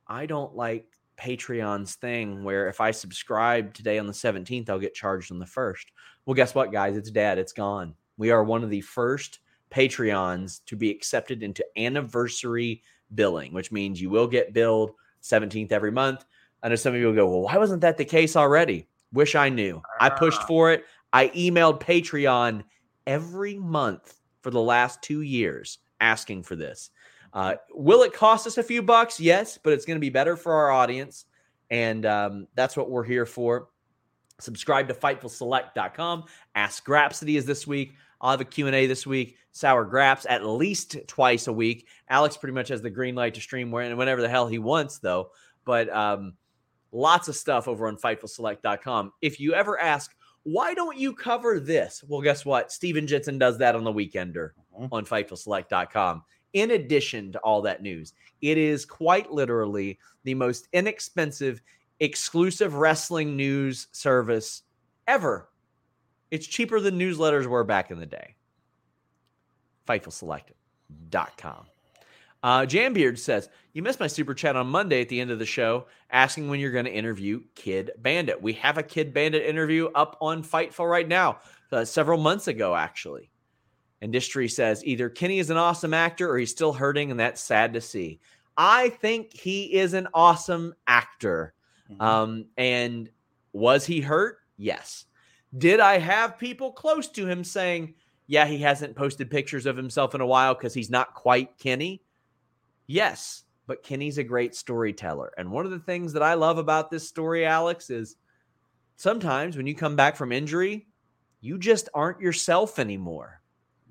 S1: I don't like Patreon's thing where if I subscribe today on the 17th, I'll get charged on the first. Well, guess what, guys? It's dead. It's gone. We are one of the first Patreons to be accepted into anniversary billing, which means you will get billed 17th every month. I know some of you will go, well, why wasn't that the case already? Wish I knew. I pushed ah. for it. I emailed Patreon every month for the last two years asking for this. Uh, will it cost us a few bucks? Yes, but it's going to be better for our audience. And um, that's what we're here for. Subscribe to FightfulSelect.com. Ask Grapsity is this week. I'll have a Q&A this week. Sour Graps at least twice a week. Alex pretty much has the green light to stream when- whenever the hell he wants, though. But um, lots of stuff over on FightfulSelect.com. If you ever ask, why don't you cover this? Well, guess what? Steven Jensen does that on the Weekender
S2: Mhm.
S1: on FightfulSelect.com. In addition to all that news, it is quite literally the most inexpensive, exclusive wrestling news service ever. It's cheaper than newsletters were back in the day. FightfulSelect.com. Uh, Jambeard says, You missed my super chat on Monday at the end of the show asking when you're going to interview Kid Bandit. We have a Kid Bandit interview up on Fightful right now, uh, several months ago, actually. Industry says either Kenny is an awesome actor or he's still hurting, and that's sad to see. I think he is an awesome actor.
S2: Mhm.
S1: Um, and was he hurt? Yes. Did I have people close to him saying, yeah, he hasn't posted pictures of himself in a while because he's not quite Kenny? Yes, but Kenny's a great storyteller. And one of the things that I love about this story, Alex, is sometimes when you come back from injury, you just aren't yourself anymore.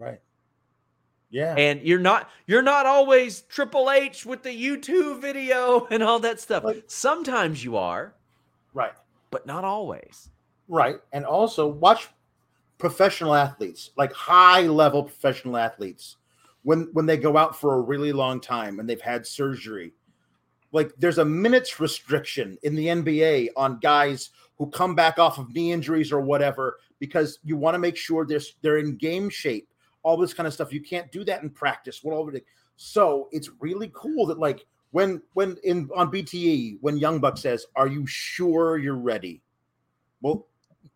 S2: Right. Yeah.
S1: And you're not you're not always Triple H with the YouTube video and all that stuff.
S2: Like-
S1: Sometimes you are,
S2: right.
S1: but not always.
S2: Right. And also watch professional athletes, like high level professional athletes, when when they go out for a really long time and they've had surgery. Like there's a minutes restriction in the NBA on guys who come back off of knee injuries or whatever because you want to make sure they're they're in game shape. All this kind of stuff. You can't do that in practice. What all. So it's really cool that like when when in on BTE when Young Buck says, "Are you sure you're ready?" Well,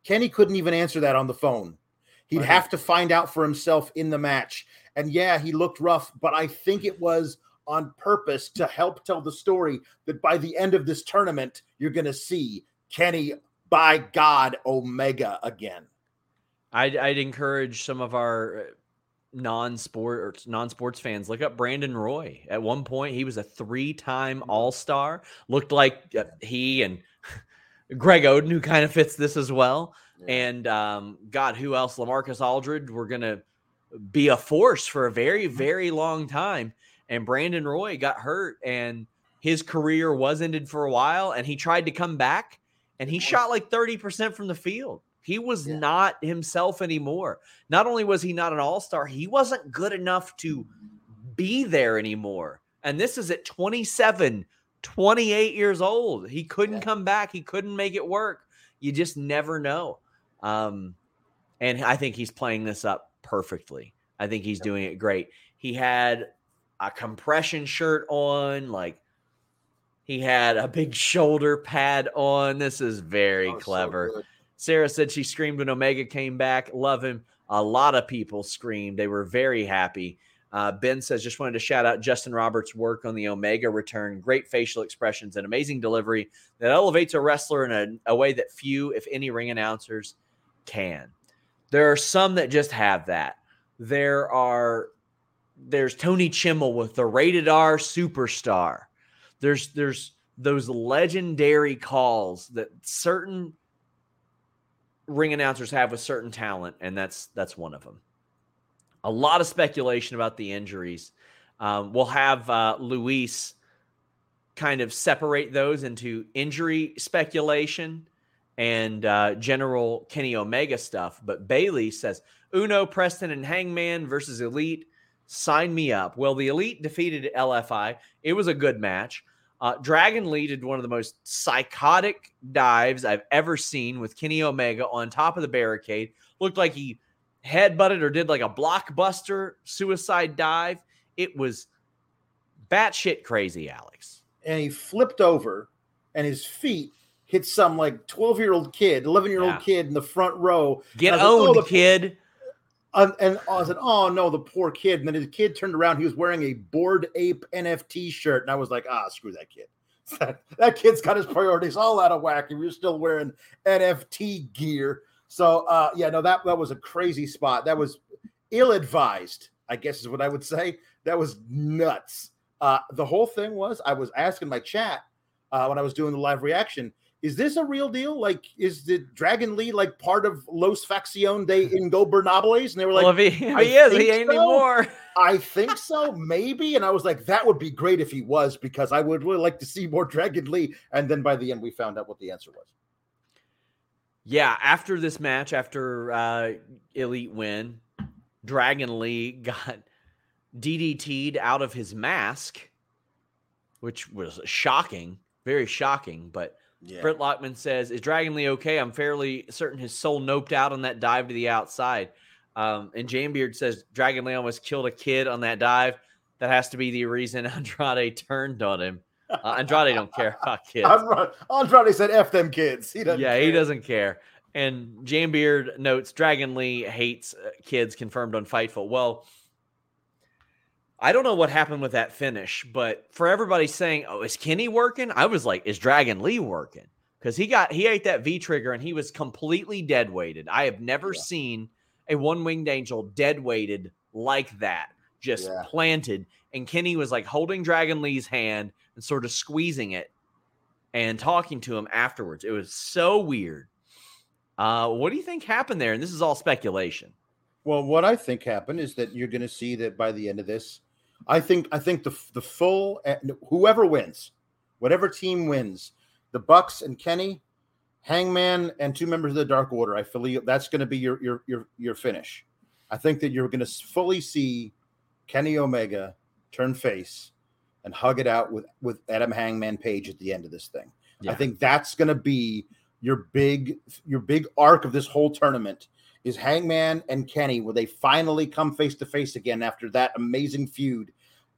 S2: Kenny couldn't even answer that on the phone. He'd
S1: Right.
S2: have to find out for himself in the match. And yeah, he looked rough, but I think it was on purpose to help tell the story that by the end of this tournament, you're going to see Kenny, by God, Omega again.
S1: I'd, I'd encourage some of our non-sport or non-sports fans look up Brandon Roy. At one point, he was a three-time All-Star. Looked like uh, he and Greg Oden, who kind of fits this as well. And um, God, who else? Lamarcus Aldridge were going to be a force for a very, very long time. And Brandon Roy got hurt, and his career was ended for a while. And he tried to come back, and he shot like 30% from the field. He was
S2: Yeah.
S1: not himself anymore. Not only was he not an all star, he wasn't good enough to be there anymore. And this is at 27, 28 years old. He couldn't
S2: Yeah.
S1: come back. He couldn't make it work. You just never know. Um, and I think he's playing this up perfectly. I think he's doing it great. He had a compression shirt on, like he had a big shoulder pad on. This is very
S2: Oh,
S1: clever.
S2: good.
S1: Sarah said she screamed when Omega came back. Love him. A lot of people screamed. They were very happy. Uh, ben says, just wanted to shout out Justin Roberts' work on the Omega return. Great facial expressions and amazing delivery that elevates a wrestler in a, a way that few, if any, ring announcers can. There are some that just have that. There are, there's Tony Chimel with the rated R superstar. There's, there's those legendary calls that certain ring announcers have with certain talent, and that's that's one of them. A lot of speculation about the injuries. Um, we'll have uh, Luis kind of separate those into injury speculation and uh, general Kenny Omega stuff. But Bailey says Uno, Preston, and Hangman versus Elite. Sign me up. Well, the Elite defeated LFI. It was a good match. Uh, Dragon Lee did one of the most psychotic dives I've ever seen with Kenny Omega on top of the barricade. Looked like he headbutted or did like a blockbuster suicide dive. It was batshit crazy, Alex.
S2: and he flipped over and his feet hit some like 12 year old kid 11 year old
S1: Yeah.
S2: kid in the front row
S1: Get
S2: was like, oh,
S1: owned,
S2: the-
S1: kid.
S2: And I said, "Oh no, the poor kid!" And then his kid turned around. He was wearing a Bored Ape NFT shirt, and I was like, "Ah, screw that kid. that kid's got his priorities all out of whack. And we're still wearing NFT gear." So, uh, yeah, no, that that was a crazy spot. That was ill-advised, I guess is what I would say. That was nuts. Uh, the whole thing was, I was asking my chat uh, when I was doing the live reaction is this a real deal? Like, is the Dragon Lee like part of Los Faccion de Ingobernables? And they were like,
S1: well, if he, if he is, he ain't
S2: so.
S1: anymore.
S2: I think so, maybe. And I was like, that would be great if he was, because I would really like to see more Dragon Lee. And then by the end, we found out what the answer was.
S1: Yeah, after this match, after uh, Elite win, Dragon Lee got DDT'd out of his mask, which was shocking, very shocking. But
S2: Yeah.
S1: Britt Lockman says, "Is Dragon Lee okay? I'm fairly certain his soul noped out on that dive to the outside." Um, and Jambeard says Dragon Lee almost killed a kid on that dive. That has to be the reason Andrade turned on him. Uh, Andrade don't care about kids.
S2: Andrade, said, F them kids. He doesn't
S1: yeah, he doesn't care. And Jambeard notes Dragon Lee hates uh, kids confirmed on Fightful. Well, I don't know what happened with that finish, but for everybody saying, "Oh, is Kenny working?" I was like, "Is Dragon Lee working?" Because he got he ate that V trigger and he was completely dead weighted. I have never
S2: Yeah.
S1: seen a one winged angel dead weighted like that, just
S2: Yeah.
S1: planted. And Kenny was like holding Dragon Lee's hand and sort of squeezing it and talking to him afterwards. It was so weird. Uh, what do you think happened there? And this is all speculation.
S2: Well, what I think happened is that you're going to see that by the end of this, I think I think the the full eh, whoever wins, whatever team wins, the Bucks and Kenny, Hangman and two members of the Dark Order. I feel that's going to be your your your your finish. I think that you're going to fully see Kenny Omega turn face and hug it out with with Adam Hangman Page at the end of this thing. I think that's going to be your big your big arc of this whole tournament is Hangman and Kenny where they finally come face to face again after that amazing feud.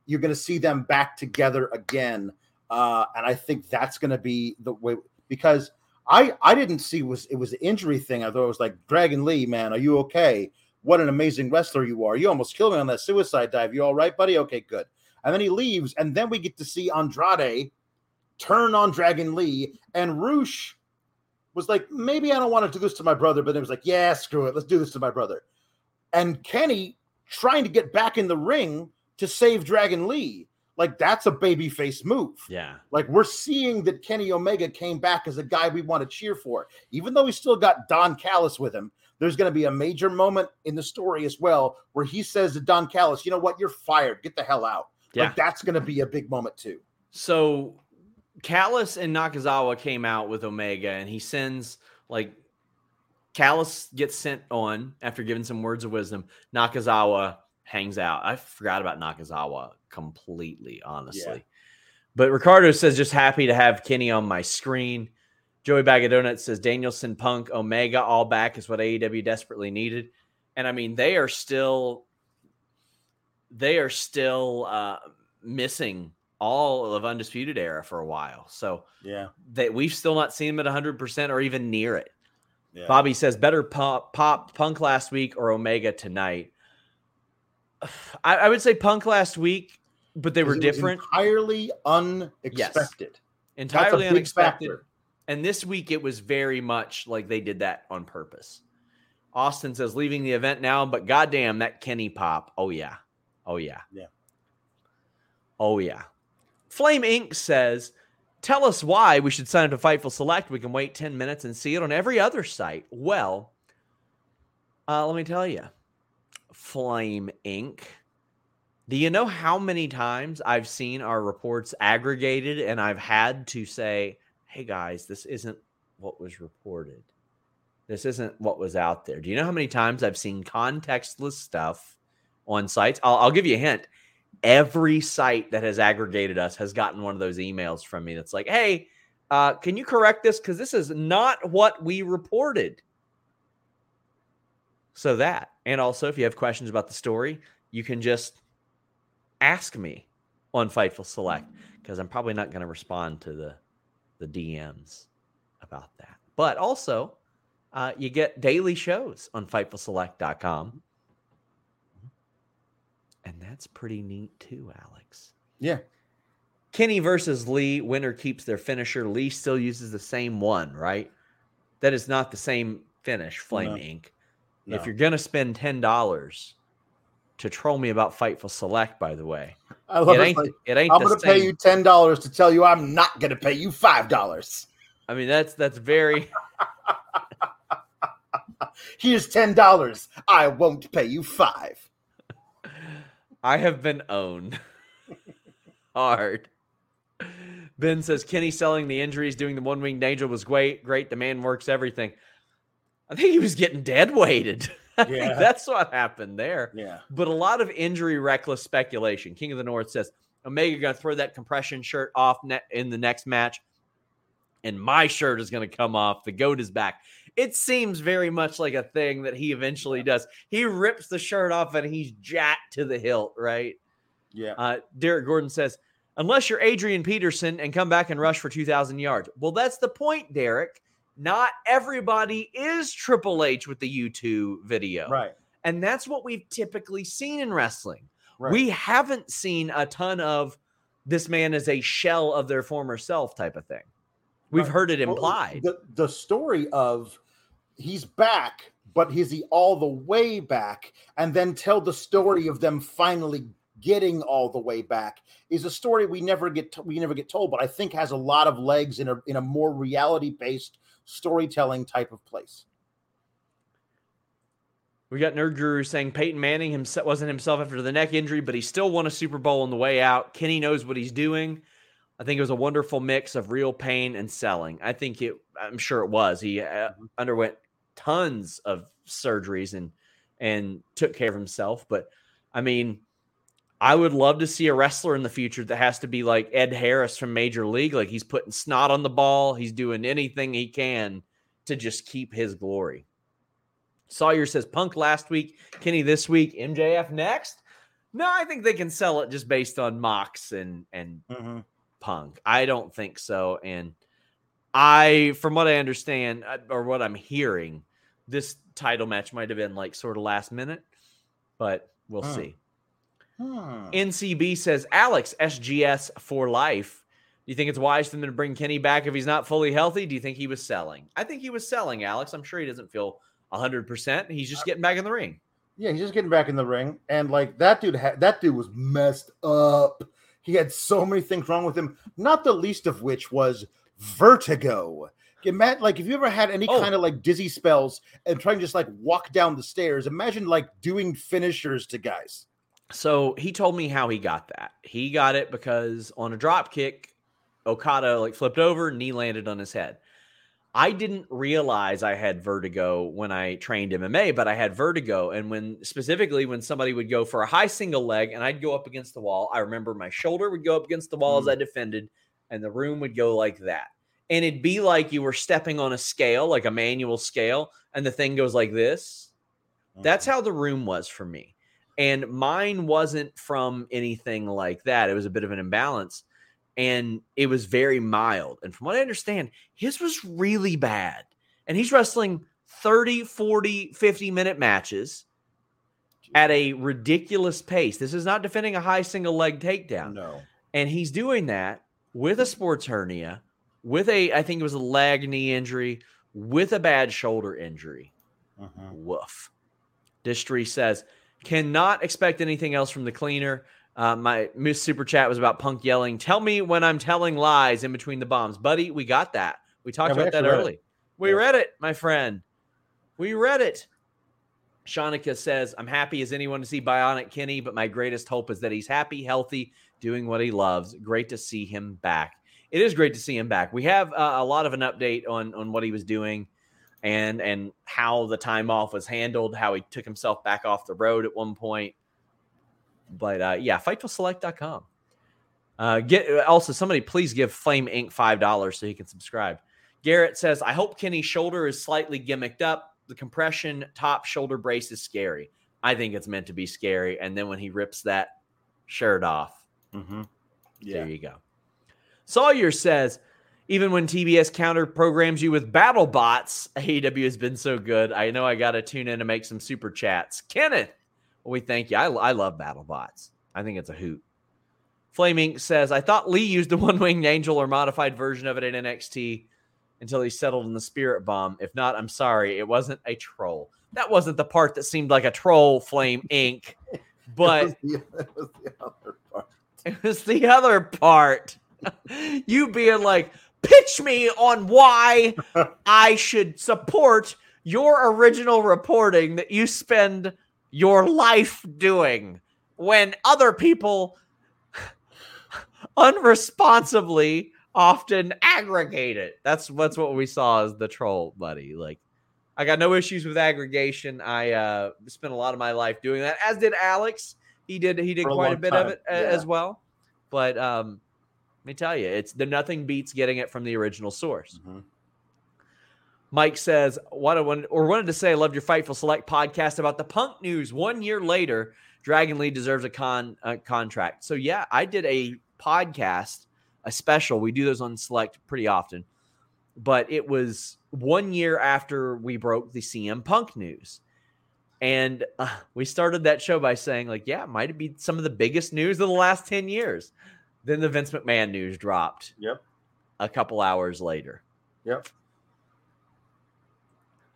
S2: You're going to see them back together again, uh, and I think that's going to be the way because I I didn't see was it was the injury thing. I thought it was like Dragon Lee, man, are you okay? What an amazing wrestler you are! You almost killed me on that suicide dive. You all right, buddy? Okay, good. And then he leaves, and then we get to see Andrade turn on Dragon Lee, and Rush was like, maybe I don't want to do this to my brother, but it was like, yeah, screw it, let's do this to my brother. And Kenny trying to get back in the ring to save Dragon Lee, like that's a babyface move.
S1: Yeah.
S2: Like we're seeing that Kenny Omega came back as a guy we want to cheer for, even though he's still got Don Callis with him. There's going to be a major moment in the story as well where he says to Don Callis, "You know what? You're fired. Get the hell out."
S1: Yeah.
S2: Like that's going to be a big moment too.
S1: So Callis and Nakazawa came out with Omega, and he sends like Callis gets sent on after giving some words of wisdom. Nakazawa hangs out. I forgot about Nakazawa completely, honestly. But Ricardo says just happy to have Kenny on my screen. Joey Bag of Donuts says Danielson, Punk, Omega, all back is what AEW desperately needed. And I mean, they are still they are still uh, missing all of Undisputed Era for a while. So
S2: Yeah.
S1: that we've still not seen them at 100% or even near it.
S2: yeah.
S1: Bobby says better pop, pop Punk last week or Omega tonight. I, I would say Punk last week, but they were different,
S2: entirely unexpected.
S1: entirely
S2: That's a
S1: unexpected.
S2: factor.
S1: And this week it was very much like they did that on purpose. Austin says leaving the event now, but goddamn that Kenny pop. Oh yeah. Oh yeah.
S2: Yeah.
S1: Oh yeah. Flame Inc. says, tell us why we should sign up to Fightful Select. We can wait 10 minutes and see it on every other site. Well, uh, let me tell you, Flame Inc. Do you know how many times I've seen our reports aggregated and I've had to say, hey guys, this isn't what was reported. This isn't what was out there. Do you know how many times I've seen contextless stuff on sites? I'll, I'll give you a hint. Every site that has aggregated us has gotten one of those emails from me that's like, hey, uh, can you correct this? Because this is not what we reported. So that, and also if you have questions about the story, you can just ask me on Fightful Select because I'm probably not going to respond to the the DMs about that. But also, uh, you get daily shows on FightfulSelect.com. And that's pretty neat too, Alex.
S2: Yeah.
S1: Kenny versus Lee, winner keeps their finisher. Lee still uses the same one, right? That is not the same finish, Flame
S2: No.
S1: Inc.
S2: No.
S1: If you're going to spend $10 to troll me about Fightful Select, by the way,
S2: I love
S1: it
S2: it.
S1: ain't,
S2: like,
S1: it ain't
S2: I'm going to pay you ten dollars to tell you I'm not going to pay you five dollars.
S1: I mean, that's that's very
S2: Here's ten dollars. I won't pay you five.
S1: I have been owned hard. Ben says Kenny selling the injuries, doing the one winged angel was great. Great. The man works everything. I think he was getting dead weighted.
S2: Yeah.
S1: that's what happened there.
S2: Yeah.
S1: But a lot of injury reckless speculation. King of the North says Omega to throw that compression shirt off ne- in the next match, and my shirt is going to come off. The goat is back. It seems very much like a thing that he eventually does. He rips the shirt off and he's jacked to the hilt, right?
S2: Yeah.
S1: Uh, Derek Gordon says, unless you're Adrian Peterson and come back and rush for 2,000 yards. Well, that's the point, Derek. Not everybody is Triple H with the U2 video.
S2: right.
S1: And that's what we've typically seen in wrestling.
S2: Right.
S1: We haven't seen a ton of this man is a shell of their former self type of thing. We've
S2: Right.
S1: heard it implied.
S2: The the story of he's back, but is he all the way back? And then tell the story of them finally getting all the way back is a story we never get to, we never get told, but I think has a lot of legs in a in a more reality based storytelling type of place.
S1: We got Nerd Guru saying Peyton Manning himself wasn't himself after the neck injury, but he still won a Super Bowl on the way out. Kenny knows what he's doing. I think it was a wonderful mix of real pain and selling. I think it. I'm sure it was. He uh, underwent tons of surgeries and and took care of himself. But I mean, I would love to see a wrestler in the future that has to be like Ed Harris from Major League. Like he's putting snot on the ball. He's doing anything he can to just keep his glory. Sawyer says Punk last week, Kenny this week, MJF next. No, I think they can sell it just based on Mox and and mm-hmm. Punk. I don't think so. And I, from what I understand uh, or what I'm hearing, this title match might have been like sort of last minute, but we'll
S2: Hmm.
S1: see.
S2: Hmm.
S1: NCB says Alex SGS for life. Do you think it's wise for them to bring Kenny back if he's not fully healthy? Do you think he was selling? I think he was selling, Alex. I'm sure he doesn't feel 100%. He's just getting back in the ring.
S2: Yeah, he's just getting back in the ring, and like that dude, ha- that dude was messed up. He had so many things wrong with him, not the least of which was vertigo. Matt, like if you ever had any
S1: Oh.
S2: kind of like dizzy spells and trying to just like walk down the stairs, imagine like doing finishers to guys.
S1: So he told me how he got that. He got it because on a drop kick, Okada like flipped over, knee landed on his head. I didn't realize I had vertigo when I trained MMA, but I had vertigo. And when specifically when somebody would go for a high single leg and I'd go up against the wall, I remember my shoulder would go up against the wall as mm. I defended, and the room would go like that. and it'd be like you were stepping on a scale, like a manual scale, and the thing goes like this. That's
S2: Mm-hmm.
S1: how the room was for me. And mine wasn't from anything like that. It was a bit of an imbalance and it was very mild. And from what I understand, his was really bad. And he's wrestling 30, 40, 50 minute matches at a ridiculous pace. This is not defending a high single leg takedown.
S2: No.
S1: And he's doing that with a sports hernia, with a, I think it was a leg knee injury, with a bad shoulder injury.
S2: Mhm.
S1: Woof. Distry says, cannot expect anything else from the cleaner. Uh, my Moose super chat was about Punk yelling, "Tell me when I'm telling lies in between the bombs, buddy." We got that. We talked
S2: Yeah, we
S1: about that
S2: read it.
S1: early. We
S2: Yeah.
S1: read it, my friend. We read it. Shanika says, "I'm happy as anyone to see Bionic Kenny, but my greatest hope is that he's happy, healthy, doing what he loves. Great to see him back. It is great to see him back. We have uh, a lot of an update on on what he was doing." and and how the time off was handled, how he took himself back off the road at one point. But uh, yeah, fightfulselect.com. Uh, get also somebody please give Flame Inc. five dollars so he can subscribe. Garrett says, I hope Kenny's shoulder is slightly gimmicked up. The compression top shoulder brace is scary. I think it's meant to be scary. And then when he rips that shirt off,
S2: Mhm.
S1: there you go. Sawyer says, even when TBS counter programs you with battle bots, AEW has been so good. I know I got to tune in to make some super chats. Kenneth, well, we thank you. I, I love battle bots. I think it's a hoot. Flaming says, I thought Lee used the one winged angel or modified version of it in NXT until he settled in the spirit bomb. If not, I'm sorry. It wasn't a troll. That wasn't the part that seemed like a troll, Flame Inc. But
S2: it was the other part.
S1: it was the other part. you being like, pitch me on why I should support your original reporting that you spend your life doing when other people unresponsibly often aggregate it. That's that's what we saw as the troll, buddy. Like I got no issues with aggregation. I uh spent a lot of my life doing that, as did Alex. He did he did
S2: For a
S1: quite a
S2: long
S1: bit of it uh,
S2: yeah.
S1: as well. But um let me tell you, it's the nothing beats getting it from the original source.
S2: Mhm.
S1: Mike says, "What I wanted or wanted to say, I loved your Fightful Select podcast about the Punk news. One year later, Dragon Lee deserves a con a contract. So yeah, I did a podcast, a special. We do those on Select pretty often, but it was one year after we broke the CM Punk news, and uh, we started that show by saying, like, yeah, it might be some of the biggest news of the last ten years. Then the Vince McMahon news dropped
S2: Yep.
S1: a couple hours later.
S2: Yep.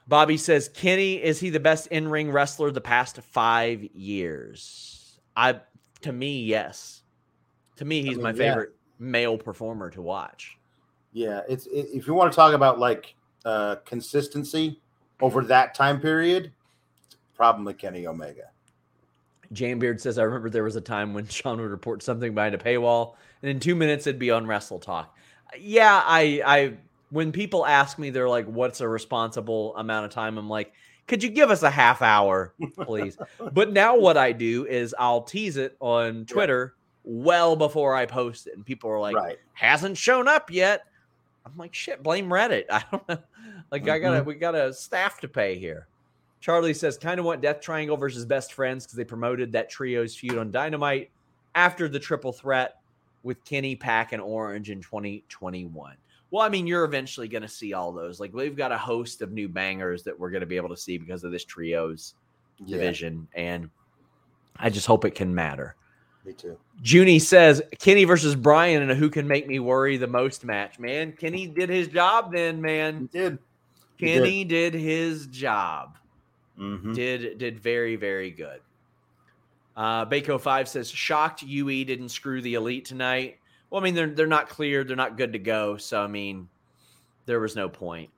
S1: Bobby says, Kenny, is he the best in ring wrestler the past five years? I, to me, yes. To me, he's
S2: mean,
S1: my favorite male performer to watch.
S2: Yeah, it's it, if you want to talk about like uh consistency over that time period, it's probably Kenny Omega.
S1: Beard says, I remember there was a time when Sean would report something behind a paywall, and in two minutes it'd be on Wrestle Talk. Yeah, I, I, when people ask me, they're like, "What's a responsible amount of time?" I'm like, "Could you give us a half hour, please?" but now what I do is I'll tease it on Twitter well before I post it, and people are like,
S2: right.
S1: "Hasn't shown up yet." I'm like, "Shit, blame Reddit." I don't know. Like, I gotta, mm-hmm. we got a staff to pay here. Charlie says, kind of want Death Triangle versus Best Friends because they promoted that trio's feud on Dynamite after the triple threat with Kenny, Pac, and Orange in 2021. Well, I mean, you're eventually going to see all those. Like, we've got a host of new bangers that we're going to be able to see because of this trio's
S2: Yeah,
S1: division. And I just hope it can matter.
S2: Me too.
S1: Junie says, Kenny versus Bryan and a who can make me worry the most match. Man, Kenny did his job then, man.
S2: He did. He did.
S1: Kenny did his job
S2: Mhm.
S1: did did very very good. Uh, Bako Five says shocked UE didn't screw the elite tonight. Well, I mean they're they're not cleared, they're not good to go. So I mean, there was no point.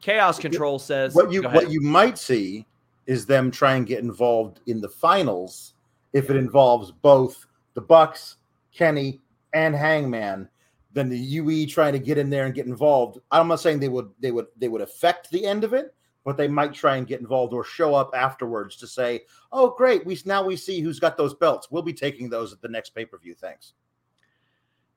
S1: Chaos Control says
S2: What you what you might see is them try and get involved in the finals if it involves both the Bucks, Kenny, and Hangman. Then the UE trying to get in there and get involved. I'm not saying they would they would they would affect the end of it, but they might try and get involved or show up afterwards to say, "Oh, great, we now we see who's got those belts. We'll be taking those at the next pay per view." Thanks.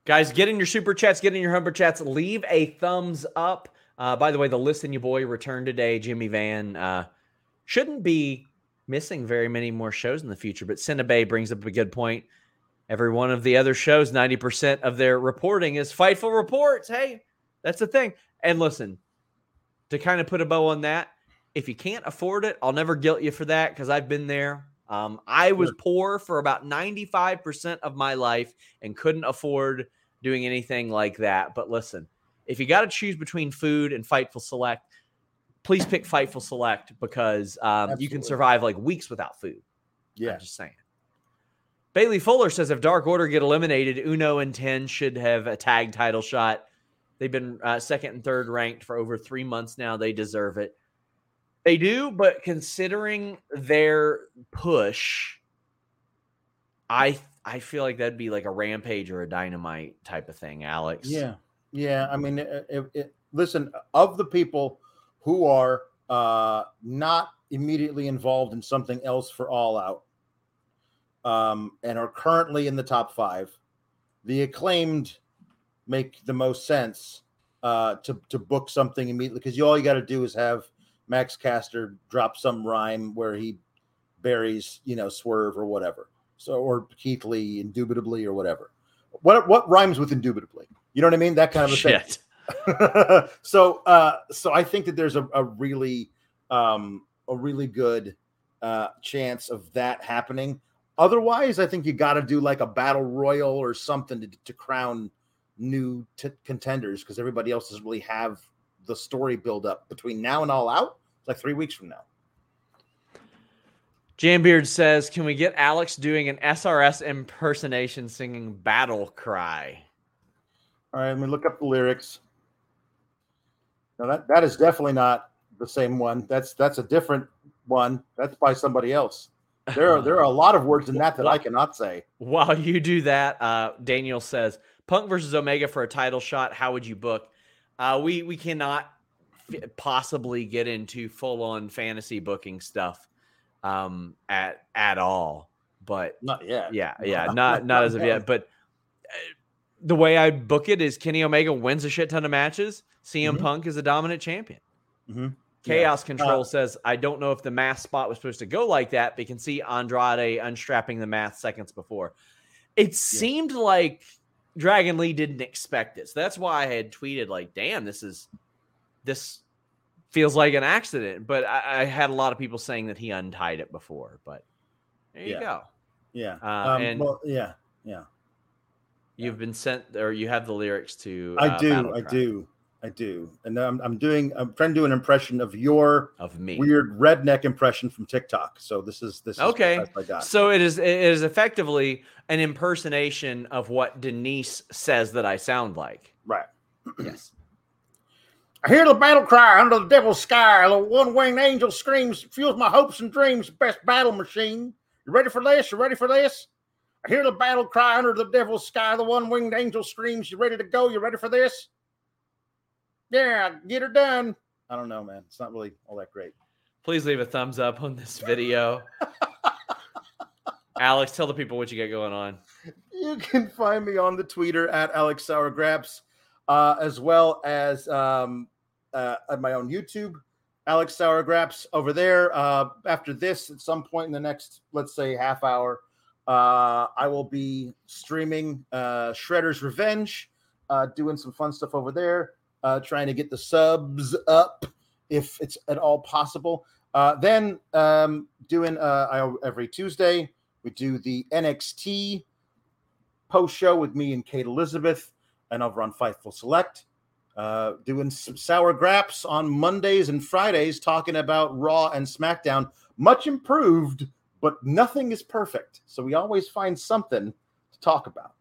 S1: Guys, get in your super chats, get in your humber chats, leave a thumbs up. Uh, by the way, the Listen You Boy returned today. Jimmy Van uh, shouldn't be missing very many more shows in the future, but Cinnabay brings up a good point. Every one of the other shows, 90% of their reporting is Fightful Reports. Hey, that's the thing. And listen, to kind of put a bow on that, if you can't afford it, I'll never guilt you for that because I've been there. Um, I was poor for about 95% of my life and couldn't afford doing anything like that. But listen, if you got to choose between food and Fightful Select, please pick Fightful Select because um, you can survive like weeks without food.
S2: Yeah.
S1: I'm just saying. Bailey Fuller says if Dark Order get eliminated, Uno and 10 should have a tag title shot. They've been uh, second and third ranked for over three months now. They deserve it. They do, but considering their push, I I feel like that'd be like a rampage or a dynamite type of thing, Alex.
S2: Yeah, yeah. I mean, it, it, it, listen, of the people who are uh, not immediately involved in something else for All Out, um, and are currently in the top five, the acclaimed make the most sense uh, to to book something immediately because you all you got to do is have Max Caster drop some rhyme where he buries, you know, Swerve or whatever. So or Keith Lee, indubitably or whatever. What what rhymes with indubitably? You know what I mean? That kind of a
S1: Shit.
S2: thing. so uh so I think that there's a, a really um a really good uh chance of that happening. Otherwise, I think you got to do like a battle royal or something to, to crown new t- contenders because everybody else doesn't really have the story build up between now and all out. It's like three weeks from now.
S1: Jambeard says, "Can we get Alex doing an SRS impersonation singing Battle Cry?"
S2: All right, let me look up the lyrics. No, that that is definitely not the same one. That's that's a different one. That's by somebody else. There are there are a lot of words in that that I cannot say.
S1: While you do that, uh, Daniel says, "Punk versus Omega for a title shot. How would you book?" Uh, we we cannot f- possibly get into full on fantasy booking stuff um, at at all. But
S2: Not yet.
S1: yeah, yeah, not not as of yet. But uh, the way I book it is Kenny Omega wins a shit ton of matches. CM
S2: Mhm.
S1: Punk is a dominant champion.
S2: Mhm.
S1: Chaos Control
S2: Uh,
S1: says, I don't know if the math spot was supposed to go like that, but you can see Andrade unstrapping the math seconds before. It seemed like Dragon Lee didn't expect it. So that's why I had tweeted, like, damn, this is this feels like an accident. But I, I had a lot of people saying that he untied it before. But there you go.
S2: Yeah.
S1: Uh,
S2: um,
S1: and-
S2: well, yeah. Yeah.
S1: You've been sent or you have the lyrics to
S2: I
S1: uh,
S2: do.
S1: Battle
S2: I
S1: Cry
S2: do. I do. And I'm, I'm doing. I'm trying to do an impression of your
S1: of me.
S2: weird redneck impression from TikTok. So this is this. Is
S1: Okay.
S2: the best I got.
S1: So it is it is effectively an impersonation of what Denise says that I sound like.
S2: right.
S1: Yes.
S2: I hear the battle cry under the devil's sky. The one winged angel screams, fuels my hopes and dreams. Best battle machine. You ready for this? You ready for this? I hear the battle cry under the devil's sky. The one winged angel screams, You ready to go? You ready for this? Yeah, get her done. I don't know, man. It's not really all that great.
S1: Please leave a thumbs up on this video. Alex, tell the people what you got going on.
S2: You can find me on the Twitter at Alex Sour Graps, uh, as well as um, uh, at my own YouTube, Alex Sour Graps over there. Uh, after this, at some point in the next, let's say, half hour, uh, I will be streaming uh, Shredder's Revenge, uh, doing some fun stuff over there, uh, trying to get the subs up if it's at all possible. Uh, then um, doing uh, every Tuesday, we do the NXT post show with me and Kate Elizabeth, and over on Fightful Select. Uh, doing some sour graps on Mondays and Fridays, talking about Raw and SmackDown. Much improved, but nothing is perfect. So we always find something to talk about.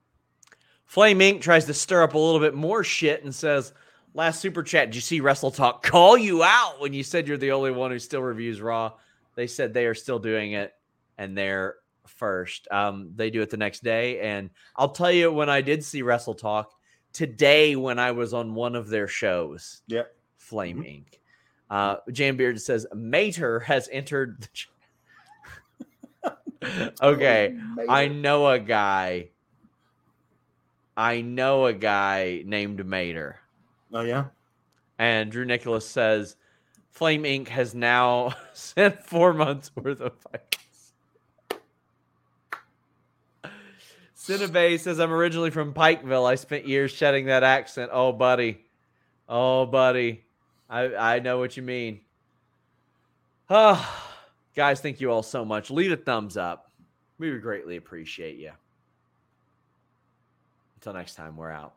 S1: Flame Inc. tries to stir up a little bit more shit and says, Last super chat, did you see Wrestle Talk call you out when you said you're the only one who still reviews Raw? They said they are still doing it and they're first. Um, they do it the next day. And I'll tell you when I did see Wrestle Talk today when I was on one of their shows,
S2: Yep.
S1: Flame Inc. Uh, Jambeard says Mater has entered the. okay, I know a guy I know a guy named Mater.
S2: Oh yeah.
S1: And Drew Nicholas says Flame Inc. has now sent four months worth of fights. Cinnabay says I'm originally from Pikeville. I spent years shedding that accent. Oh, buddy. Oh, buddy. I, I know what you mean. Oh, guys, thank you all so much. Leave a thumbs up. We would greatly appreciate you. Until next time, we're out.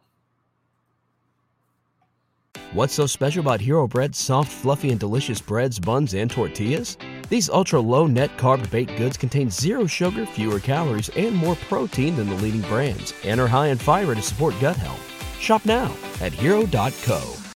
S6: What's so special about Hero Bread's soft, fluffy, and delicious breads, buns, and tortillas? These ultra low net carb baked goods contain zero sugar, fewer calories, and more protein than the leading brands, and are high in fiber to support gut health. Shop now at hero.co.